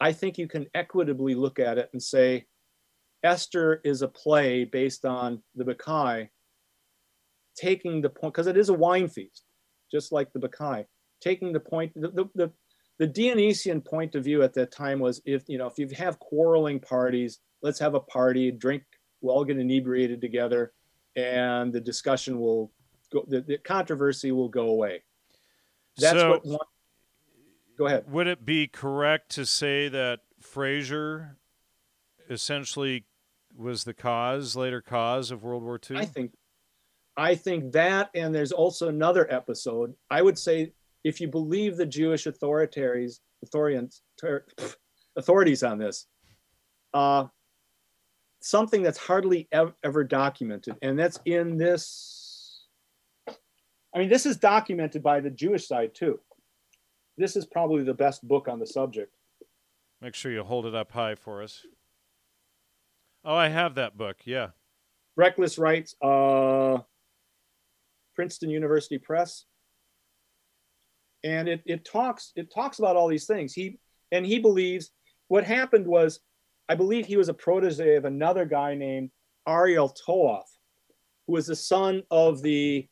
Speaker 2: I think you can equitably look at it and say, Esther is a play based on the Bacchae, taking the point, because it is a wine feast, just like the Bacchae, taking the point, the, the, the, the Dionysian point of view at that time was if you know if you have quarreling parties, let's have a party, drink, we'll all get inebriated together, and the discussion will go, the, the controversy will go away. That's
Speaker 1: so,
Speaker 2: what. One, go ahead.
Speaker 1: Would it be correct to say that Frazer essentially was the cause, later cause of World War II?
Speaker 2: I think, I think that, and there's also another episode. I would say, if you believe the Jewish authorities, authorities, authorities on this, uh, something that's hardly ever, ever documented, and that's in this. I mean, this is documented by the Jewish side too. This is probably the best book on the subject.
Speaker 1: Make sure you hold it up high for us. Oh, I have that book. Yeah.
Speaker 2: Reckless Rites, uh, Princeton University Press. And it, it talks it talks about all these things. He and he believes what happened was, I believe he was a protege of another guy named Ariel Toaff, who was the son of the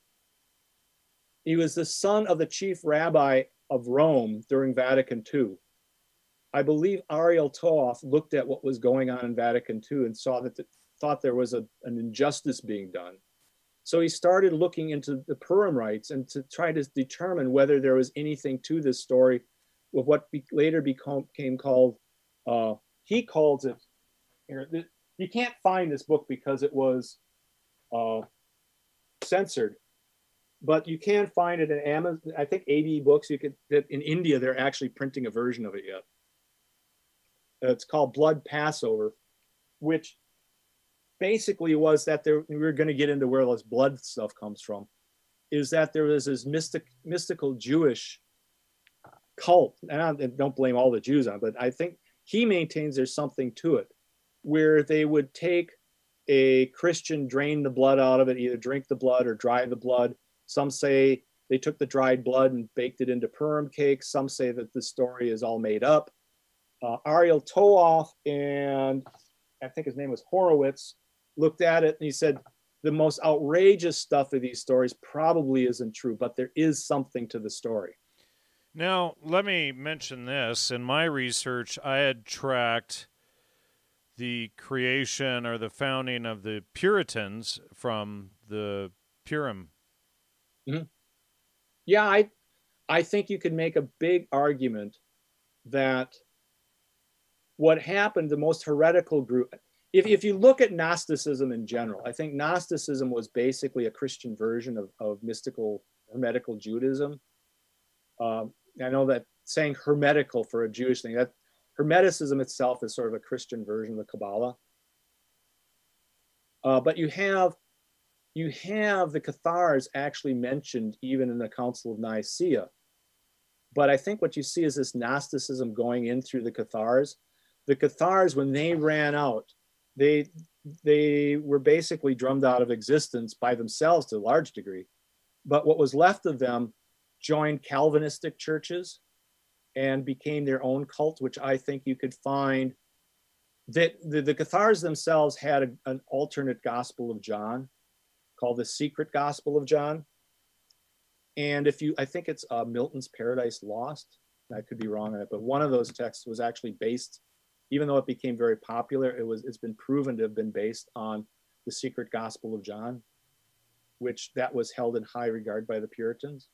Speaker 2: he was the son of the chief rabbi of Rome during Vatican II. I believe Ariel Toaff looked at what was going on in Vatican II and saw that the, thought there was a, an injustice being done. So he started looking into the Purim rites and to try to determine whether there was anything to this story of what be, later became called, uh, he calls it, you can't find this book because it was uh, censored, but you can find it in Amazon. I think AD Books. You could in India they're actually printing a version of it yet. It's called Blood Passover, which basically was that there we were going to get into where this blood stuff comes from. Is that there was this mystic, mystical Jewish cult, and I don't blame all the Jews on, it, but I think he maintains there's something to it, where they would take a Christian, drain the blood out of it, either drink the blood or dry the blood. Some say they took the dried blood and baked it into Purim cakes. Some say that the story is all made up uh, Ariel Toaff and I think his name was Horowitz looked at it and he said the most outrageous stuff of these stories probably isn't true, but there is something to the story.
Speaker 1: Now, let me mention this. In my research, I had tracked the creation or the founding of the Puritans from the Purim.
Speaker 2: Mm-hmm. Yeah, I, I think you could make a big argument that what happened, the most heretical group, if, if you look at Gnosticism in general, I think Gnosticism was basically a Christian version of, of mystical hermetical Judaism. Um, I know that saying hermetical for a Jewish thing, that Hermeticism itself is sort of a Christian version of the Kabbalah. Uh, but you have you have the Cathars actually mentioned even in the Council of Nicaea. But I think what you see is this Gnosticism going in through the Cathars the Cathars, when they ran out, they they were basically drummed out of existence by themselves to a large degree. But what was left of them joined Calvinistic churches and became their own cult, which I think you could find that the, the Cathars themselves had a, an alternate Gospel of John called the Secret Gospel of John. And if you, I think it's uh, Milton's Paradise Lost. I could be wrong on it, but one of those texts was actually based even though it became very popular, it was it's been proven to have been based on the secret gospel of John, which that was held in high regard by the Puritans.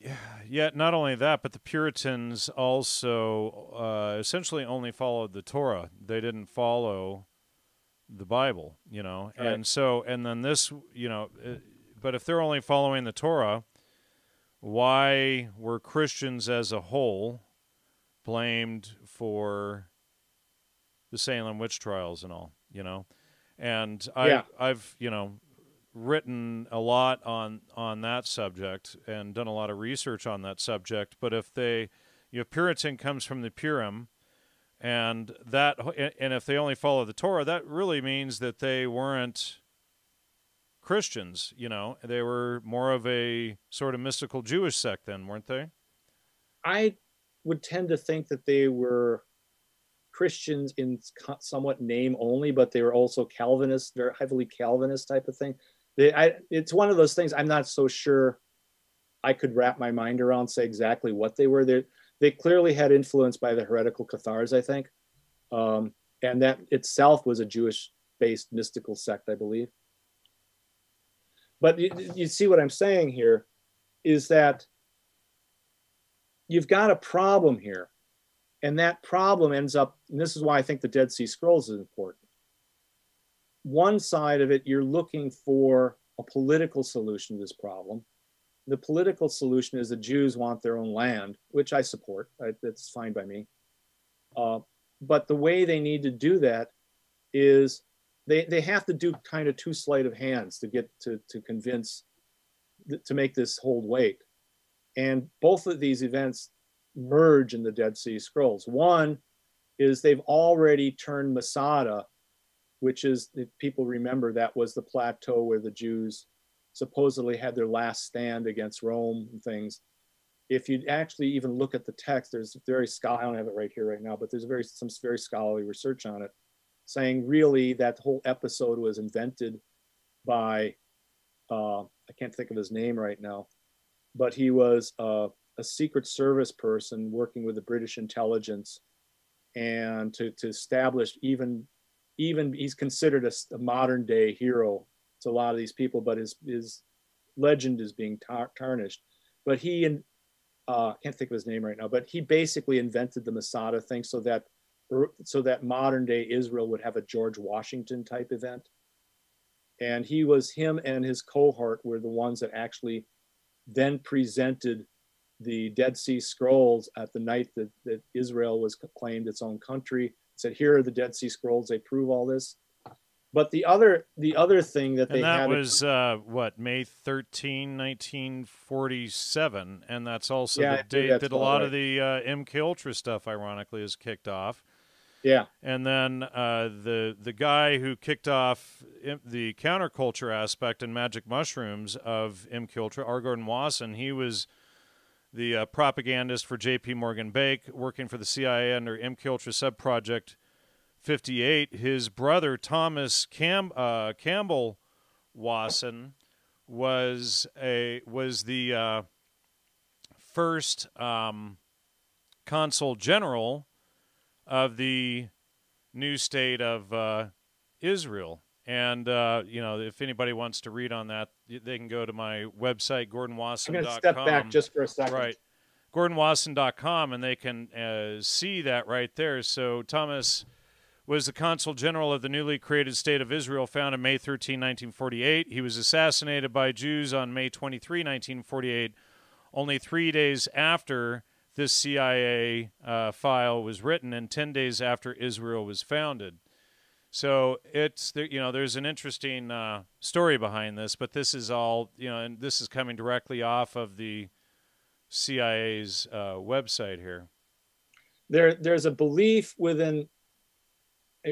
Speaker 1: Yeah, yeah. Not only that, but the Puritans also uh, essentially only followed the Torah. They didn't follow the Bible, you know. Right. And so, and then this, you know, uh, but if they're only following the Torah, why were Christians as a whole blamed for the Salem witch trials and all, you know. And I yeah. I've, you know, written a lot on on that subject and done a lot of research on that subject, but if they you know Puritan comes from the Purim and that and if they only follow the Torah, that really means that they weren't Christians, you know. They were more of a sort of mystical Jewish sect then, weren't they?
Speaker 2: I would tend to think that they were Christians in somewhat name only, but they were also Calvinist, very heavily Calvinist type of thing. I, it's one of those things I'm not so sure I could wrap my mind around, say exactly what they were. They they clearly had influence by the heretical Cathars, I think, um, and that itself was a Jewish-based mystical sect, I believe. But you, you see what I'm saying here is that you've got a problem here, and that problem ends up. And this is why I think the Dead Sea Scrolls is important. One side of it, you're looking for a political solution to this problem the political solution is the Jews want their own land, which I support. That's fine by me. Uh, but the way they need to do that is they, they have to do kind of two sleight of hands to get to, to convince, to make this hold weight. And both of these events merge in the Dead Sea Scrolls. One is they've already turned Masada, which is, if people remember, that was the plateau where the Jews supposedly had their last stand against Rome and things. If you actually even look at the text, there's very. I don't have it right here right now, but there's very some very scholarly research on it, saying really that whole episode was invented by uh, I can't think of his name right now, but he was uh, a Secret Service person working with the British intelligence, and to to establish even even he's considered a, a modern day hero to a lot of these people, but his his legend is being tar- tarnished. But he and uh, I can't think of his name right now, but he basically invented the Masada thing so that so that modern day Israel would have a George Washington type event. And he was him and his cohort were the ones that actually then presented the Dead Sea Scrolls at the night that, that Israel was claimed its own country. Said, here are the Dead Sea Scrolls. They prove all this. But the other the other thing that they
Speaker 1: and that
Speaker 2: had
Speaker 1: was uh, what May 13, 1947, and that's also
Speaker 2: Yeah,
Speaker 1: the date that a lot
Speaker 2: right.
Speaker 1: of the uh, MK Ultra stuff, ironically, is kicked off.
Speaker 2: yeah
Speaker 1: And then uh, the the guy who kicked off the counterculture aspect and magic mushrooms of MK Ultra, R. Gordon Wasson, he was the uh, propagandist for J.P. Morgan Bank, working for the CIA under MK Ultra subproject 58. His brother Thomas Cam- uh, Campbell Wasson was a was the uh, first um, consul general of the new state of uh, Israel. And uh, you know, if anybody wants to read on that, they can go to my website,
Speaker 2: i'm going
Speaker 1: gordonwasson.com.
Speaker 2: to step back just for a second
Speaker 1: Right. GordonWasson.com, and they can uh, see that right there. So Thomas was the consul general of the newly created state of Israel, founded May 13, 1948. He was assassinated by Jews on May 23, 1948, only three days after this CIA uh, file was written, and 10 days after Israel was founded. So it's you know there's an interesting uh, story behind this, but this is all you know, and this is coming directly off of the CIA's uh, website here.
Speaker 2: there there's a belief within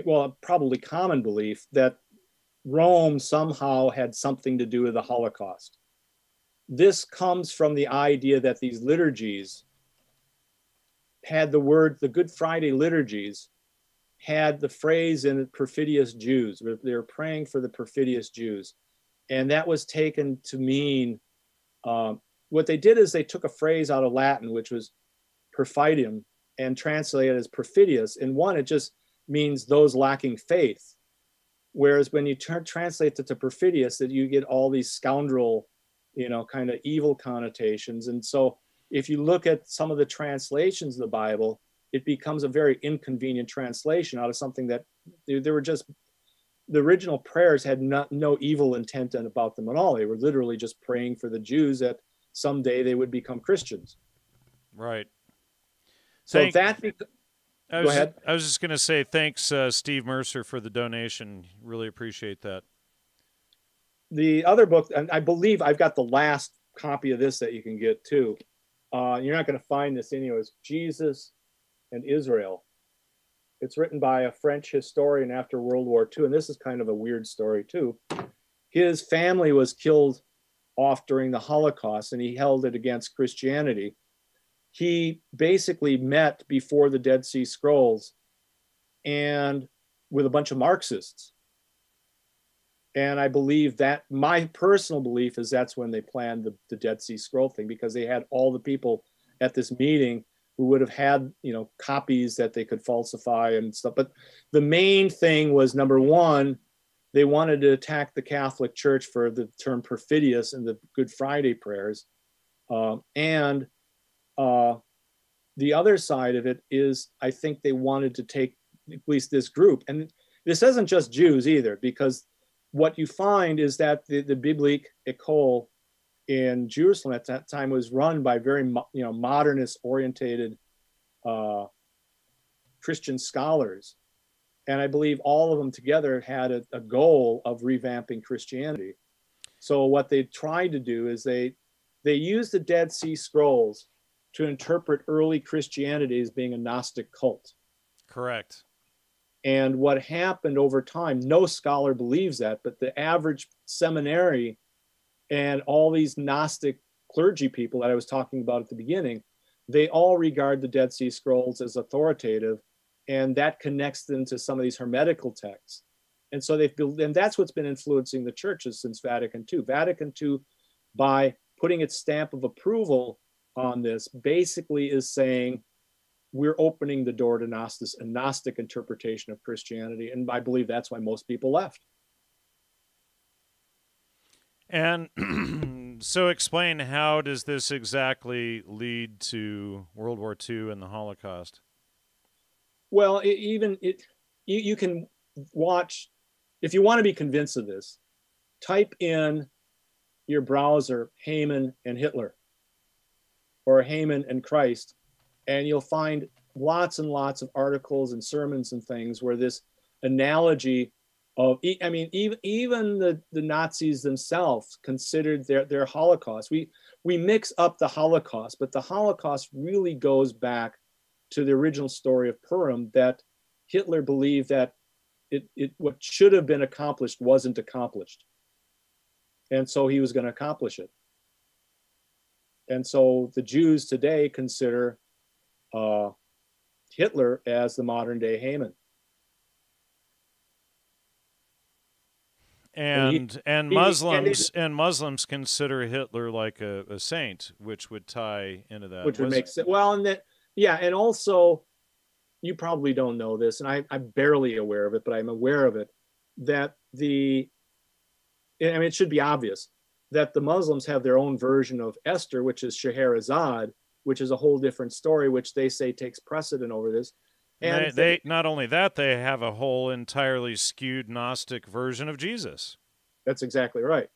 Speaker 2: well a probably common belief that rome somehow had something to do with the holocaust this comes from the idea that these liturgies had the word the good friday liturgies had the phrase in perfidious jews they were praying for the perfidious jews and that was taken to mean um, what they did is they took a phrase out of latin which was perfidium and translated as perfidious. In one, it just means those lacking faith. Whereas when you translate it to perfidious, that you get all these scoundrel, you know, kind of evil connotations. And so if you look at some of the translations of the Bible, it becomes a very inconvenient translation out of something that they were just the original prayers had not, no evil intent about them at all. They were literally just praying for the Jews that someday they would become Christians.
Speaker 1: Right.
Speaker 2: So
Speaker 1: Thank-
Speaker 2: that bec-
Speaker 1: I
Speaker 2: Go
Speaker 1: was,
Speaker 2: ahead.
Speaker 1: I was just going to say thanks, uh, Steve Mercer, for the donation. Really appreciate that.
Speaker 2: the other book, and I believe I've got the last copy of this that you can get too. Uh, you're not going to find this. It's Jesus and Israel. It's written by a French historian after World War II, and this is kind of a weird story too. His family was killed off during the Holocaust, and he held it against Christianity. He basically met before the Dead Sea Scrolls and with a bunch of Marxists And I believe that my personal belief is that's when they planned the, the Dead Sea Scroll thing because they had all the people at this meeting who would have had you know copies that they could falsify and stuff. But the main thing was number one, they wanted to attack the Catholic Church for the term perfidious in the Good Friday prayers, uh, and uh, the other side of it is I think they wanted to take at least this group, and this isn't just Jews either, because what you find is that the, the Biblique Ecole in Jerusalem at that time was run by very you know modernist orientated uh, Christian scholars, and I believe all of them together had a, a goal of revamping Christianity. So what they tried to do is they they used the Dead Sea Scrolls to interpret early Christianity as being a Gnostic cult.
Speaker 1: Correct.
Speaker 2: And what happened over time, no scholar believes that, but the average seminary and all these Gnostic clergy people that I was talking about at the beginning, they all regard the Dead Sea Scrolls as authoritative, and that connects them to some of these hermetical texts. And so they've built, and that's what's been influencing the churches since Vatican II. Vatican II, by putting its stamp of approval on this, basically is saying we're opening the door to Gnostic, a Gnostic interpretation of Christianity. And I believe that's why most people left.
Speaker 1: And [clears throat] so, explain how does this exactly lead to World War II and the Holocaust?
Speaker 2: Well, it, even it, you, you can watch if you want to be convinced of this. Type in your browser Haman and Hitler, or Haman and Christ, and you'll find lots and lots of articles and sermons and things where this analogy of i mean even even the, the nazis themselves considered their, their holocaust. We we mix up the holocaust but the holocaust really goes back to the original story of purim that hitler believed that it, it what should have been accomplished wasn't accomplished. And so he was going to accomplish it. And so the jews today consider uh, hitler as the modern day haman
Speaker 1: and he, and Muslims and, and, Muslims consider Hitler like a, a, saint, which would tie into that.
Speaker 2: Which would make sense. Well, and that yeah, and also you probably don't know this, and I, I'm barely aware of it, but I'm aware of it that the I mean it should be obvious that the Muslims have their own version of Esther, which is Scheherazade, which is a whole different story, which they say takes precedent over this.
Speaker 1: And they, they, not only that they have a whole entirely skewed Gnostic version of Jesus.
Speaker 2: That's exactly right.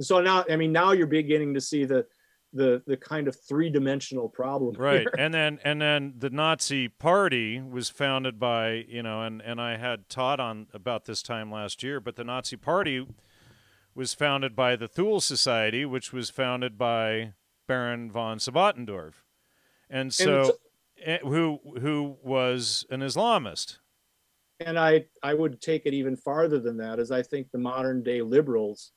Speaker 2: So now, I mean, now you're beginning to see the the the kind of three dimensional problem.
Speaker 1: Right,
Speaker 2: here.
Speaker 1: and then and then the Nazi Party was founded by you know, and and I had taught on about this time last year, but the Nazi Party was founded by the Thule Society, which was founded by Baron von Sebottendorf, and so. And Eh, who who was an Islamist.
Speaker 2: And I I would take it even farther than that, as I think the modern day liberals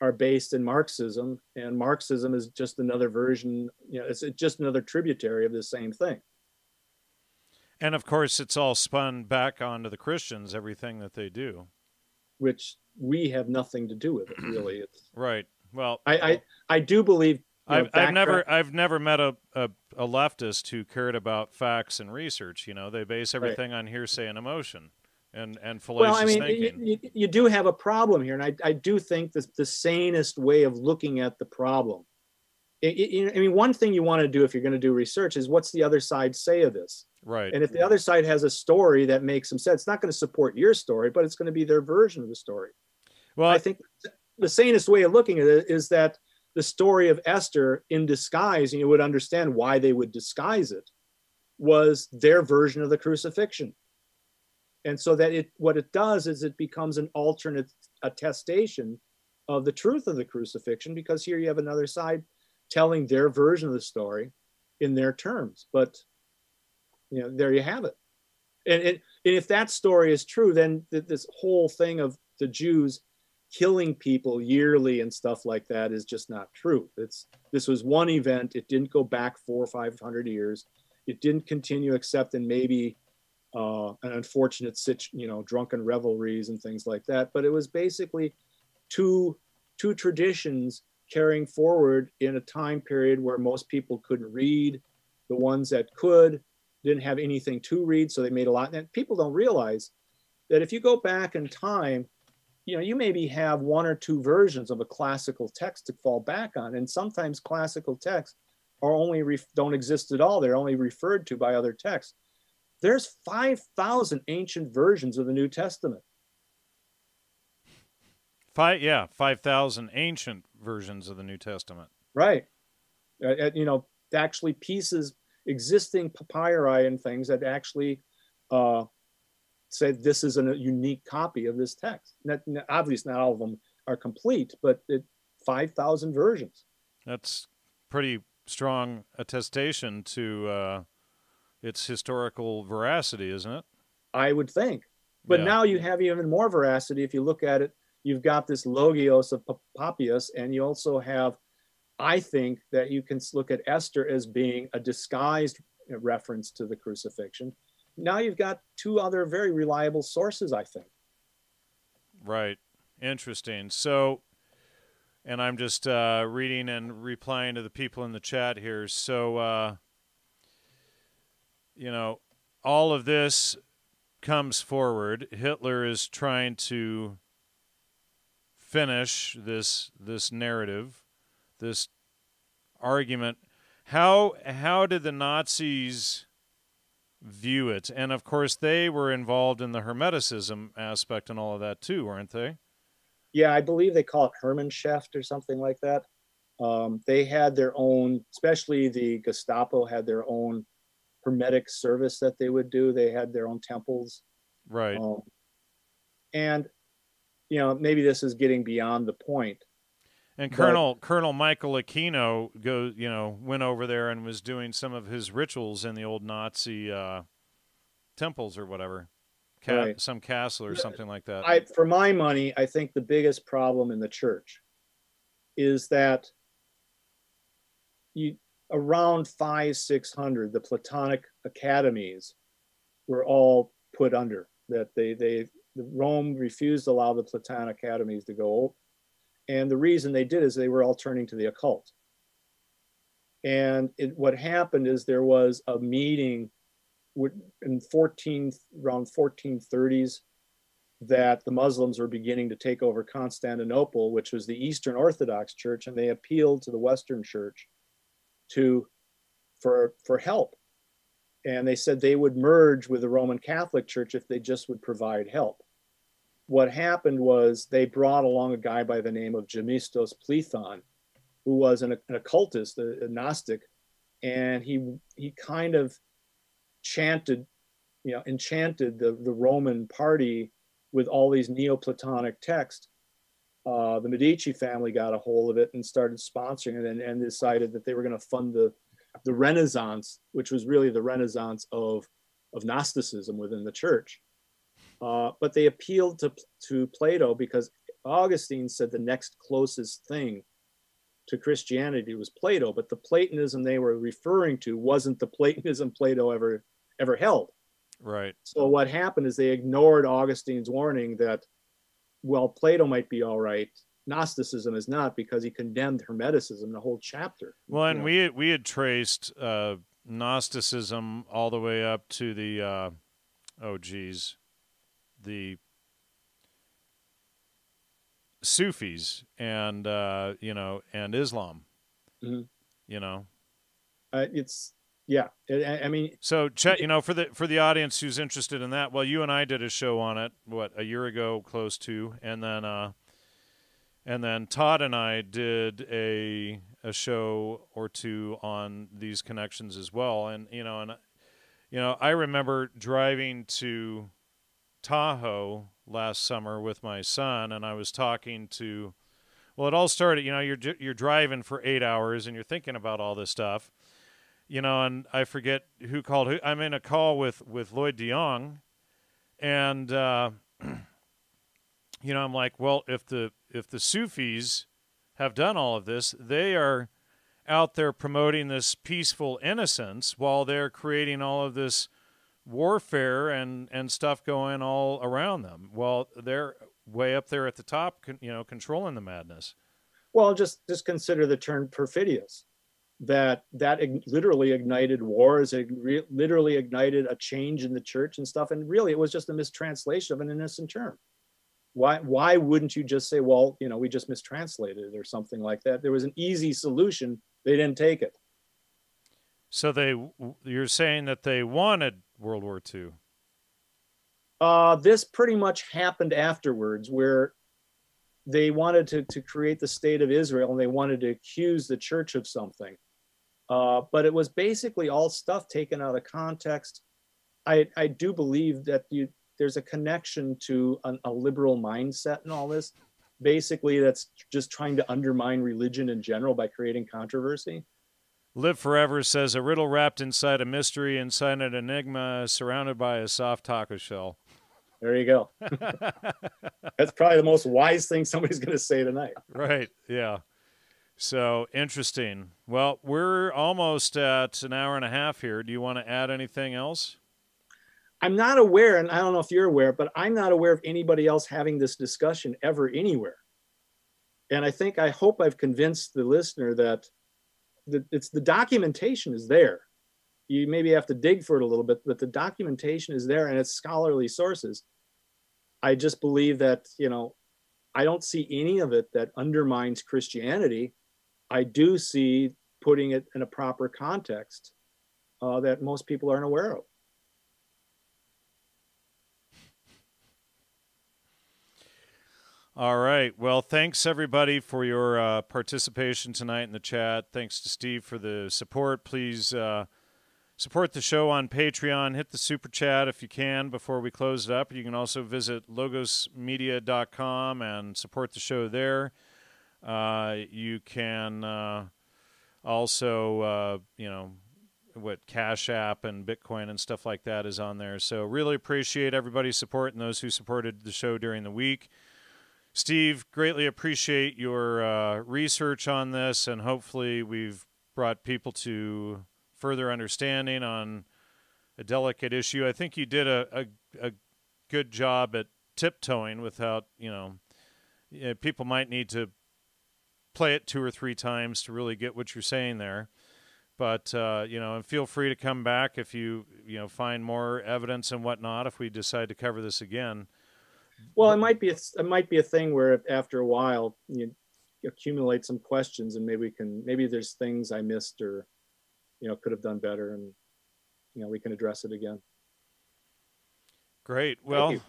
Speaker 2: are based in Marxism, and Marxism is just another version. You know, it's just another tributary of the same thing.
Speaker 1: And of course, it's all spun back onto the Christians, everything that they do,
Speaker 2: which we have nothing to do with it, really. It's, [clears throat]
Speaker 1: right. Well,
Speaker 2: I, I I do believe
Speaker 1: I've, I've never I've never met a, a, a, leftist who cared about facts and research. You know, they base everything right. on hearsay and emotion and and fallacious well, I mean, thinking.
Speaker 2: You, you, do have a problem here, and I, I do think that the sanest way of looking at the problem. It, it, I mean, one thing you want to do if you're going to do research is what's the other side say of this?
Speaker 1: Right.
Speaker 2: And if the other side has a story that makes some sense, it's not going to support your story, but it's going to be their version of the story. Well, I think the sanest way of looking at it is that the story of Esther in disguise, and you would understand why they would disguise it, was their version of the crucifixion. And so that it what it does is it becomes an alternate attestation of the truth of the crucifixion, because here you have another side telling their version of the story in their terms. But you know, there you have it. And, and, and if that story is true, then th- this whole thing of the Jews killing people yearly and stuff like that is just not true. It's this was one event. It didn't go back four or five hundred years. It didn't continue except in maybe uh, an unfortunate sit, you know, drunken revelries and things like that. But it was basically two two traditions carrying forward in a time period where most people couldn't read. The ones that could didn't have anything to read, so they made a lot. And people don't realize that if you go back in time, you know, you maybe have one or two versions of a classical text to fall back on, and sometimes classical texts are only ref- don't exist at all. They're only referred to by other texts. There's 5,000 ancient versions of the New Testament.
Speaker 1: Five, yeah, 5,000 ancient versions of the New Testament.
Speaker 2: Right. Uh, you know, actually pieces, existing papyri and things that actually uh, say this is a unique copy of this text. Not, obviously, not all of them are complete, but it, 5,000 versions.
Speaker 1: That's pretty strong attestation to uh, its historical veracity, isn't it?
Speaker 2: I would think. But yeah. now you have even more veracity if you look at it. You've got this logios of Papias, and you also have, I think, that you can look at Esther as being a disguised reference to the crucifixion. Now you've got two other very reliable sources, I think.
Speaker 1: Right. Interesting. So, and I'm just uh, reading and replying to the people in the chat here. So, uh, you know, all of this comes forward. Hitler is trying to finish this this narrative, this argument. How how did the Nazis view it? And of course, they were involved in the Hermeticism aspect and all of that too, weren't they?
Speaker 2: yeah, I believe they call it Hermannschafт or something like that. Um, they had their own, especially the Gestapo had their own hermetic service that they would do. They had their own temples.
Speaker 1: Right.
Speaker 2: Um, and, you know, maybe this is getting beyond the point.
Speaker 1: And Colonel but, Colonel Michael Aquino go, you know, went over there and was doing some of his rituals in the old Nazi uh, temples or whatever ca- right. some castle or something like that.
Speaker 2: I, for my money, I think the biggest problem in the church is that you around five six hundred the Platonic academies were all put under that they they Rome refused to allow the Platonic academies to go, and the reason they did is they were all turning to the occult. And it, what happened is there was a meeting in 14 around 1430s that the Muslims were beginning to take over Constantinople, which was the Eastern Orthodox Church, and they appealed to the Western Church to for for help. And they said they would merge with the Roman Catholic Church if they just would provide help. What happened was they brought along a guy by the name of Gemistos Plethon, who was an, an occultist, a, a Gnostic, and he he kind of chanted, you know, enchanted the, the Roman party with all these Neoplatonic texts. Uh, the Medici family got a hold of it and started sponsoring it and, and decided that they were going to fund the, the Renaissance, which was really the Renaissance of, of Gnosticism within the church. Uh, but they appealed to, to Plato because Augustine said the next closest thing to Christianity was Plato, but the Platonism they were referring to wasn't the Platonism Plato ever ever held.
Speaker 1: Right.
Speaker 2: So what happened is they ignored Augustine's warning that, well, Plato might be all right. Gnosticism is not because he condemned Hermeticism the whole chapter.
Speaker 1: Well, and know? we had, we had traced uh, Gnosticism all the way up to the uh, oh geez, the Sufis and uh, you know and Islam. Mm-hmm. You know,
Speaker 2: uh, it's yeah, I mean,
Speaker 1: so Chet, you know, for the for the audience who's interested in that, well, you and I did a show on it, what a year ago, close to, and then uh, and then Todd and I did a a show or two on these connections as well, and you know, and you know, I remember driving to Tahoe last summer with my son, and I was talking to. Well, it all started. You know, you're you're driving for eight hours, and you're thinking about all this stuff you know, and I forget who called who. I'm in a call with with Lloyd DeYoung, and uh, [clears throat] you know, I'm like, well, if the if the Sufis have done all of this, they are out there promoting this peaceful innocence while they're creating all of this warfare and and stuff going all around them. Well, they're way up there at the top, you know, controlling the madness.
Speaker 2: Well, just just consider the term perfidious. That that literally ignited wars. It literally ignited a change in the church and stuff. And really, it was just a mistranslation of an innocent term. Why why wouldn't you just say, well, you know, we just mistranslated it or something like that? There was an easy solution. They didn't take it.
Speaker 1: So they, you're saying that they wanted World War II.
Speaker 2: Uh, this pretty much happened afterwards, where they wanted to, to create the state of Israel and they wanted to accuse the church of something. Uh, but it was basically all stuff taken out of context. I, I do believe that you, there's a connection to an, a liberal mindset in all this. Basically, that's just trying to undermine religion in general by creating controversy.
Speaker 1: Live Forever says a riddle wrapped inside a mystery, inside an enigma, surrounded by a soft taco shell.
Speaker 2: There you go. [laughs] That's probably the most wise thing somebody's going to say tonight.
Speaker 1: Right. Yeah. So interesting. Well, we're almost at an hour and a half here. Do you want to add anything else?
Speaker 2: I'm not aware, and I don't know if you're aware, but I'm not aware of anybody else having this discussion ever anywhere. And I think, I hope I've convinced the listener that it's the documentation is there you maybe have to dig for it a little bit, but the documentation is there and it's scholarly sources. I just believe that, you know, I don't see any of it that undermines Christianity. I do see putting it in a proper context uh, that most people aren't aware of.
Speaker 1: All right. Well, thanks everybody for your uh, participation tonight in the chat. Thanks to Steve for the support. Please uh, Support the show on Patreon. Hit the super chat if you can before we close it up. You can also visit logosmedia.com and support the show there. Uh, you can uh, also, uh, you know, what Cash App and Bitcoin and stuff like that is on there. So really appreciate everybody's support and those who supported the show during the week. Steve, greatly appreciate your uh, research on this, and hopefully we've brought people to further understanding on a delicate issue. I think you did a, a, a good job at tiptoeing without, you know, you know, people might need to play it two or three times to really get what you're saying there. But uh, you know, and feel free to come back if you you know find more evidence and whatnot. If we decide to cover this again,
Speaker 2: well, it might be a, it might be a thing where after a while you accumulate some questions and maybe we can maybe there's things I missed or you know could have done better and you know we can address it again.
Speaker 1: Great. Well you.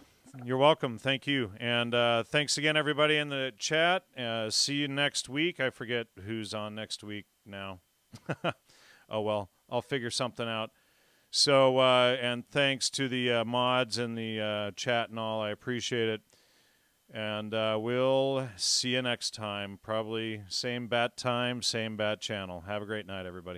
Speaker 1: you're welcome. Thank you. And uh, thanks again everybody in the chat. Uh, see you next week. I forget who's on next week now. [laughs] Oh well i'll figure something out so uh, and thanks to the uh, mods and the uh, chat and all. I appreciate it. And uh, we'll see you next time. Probably same bat time same bat channel. Have a great night everybody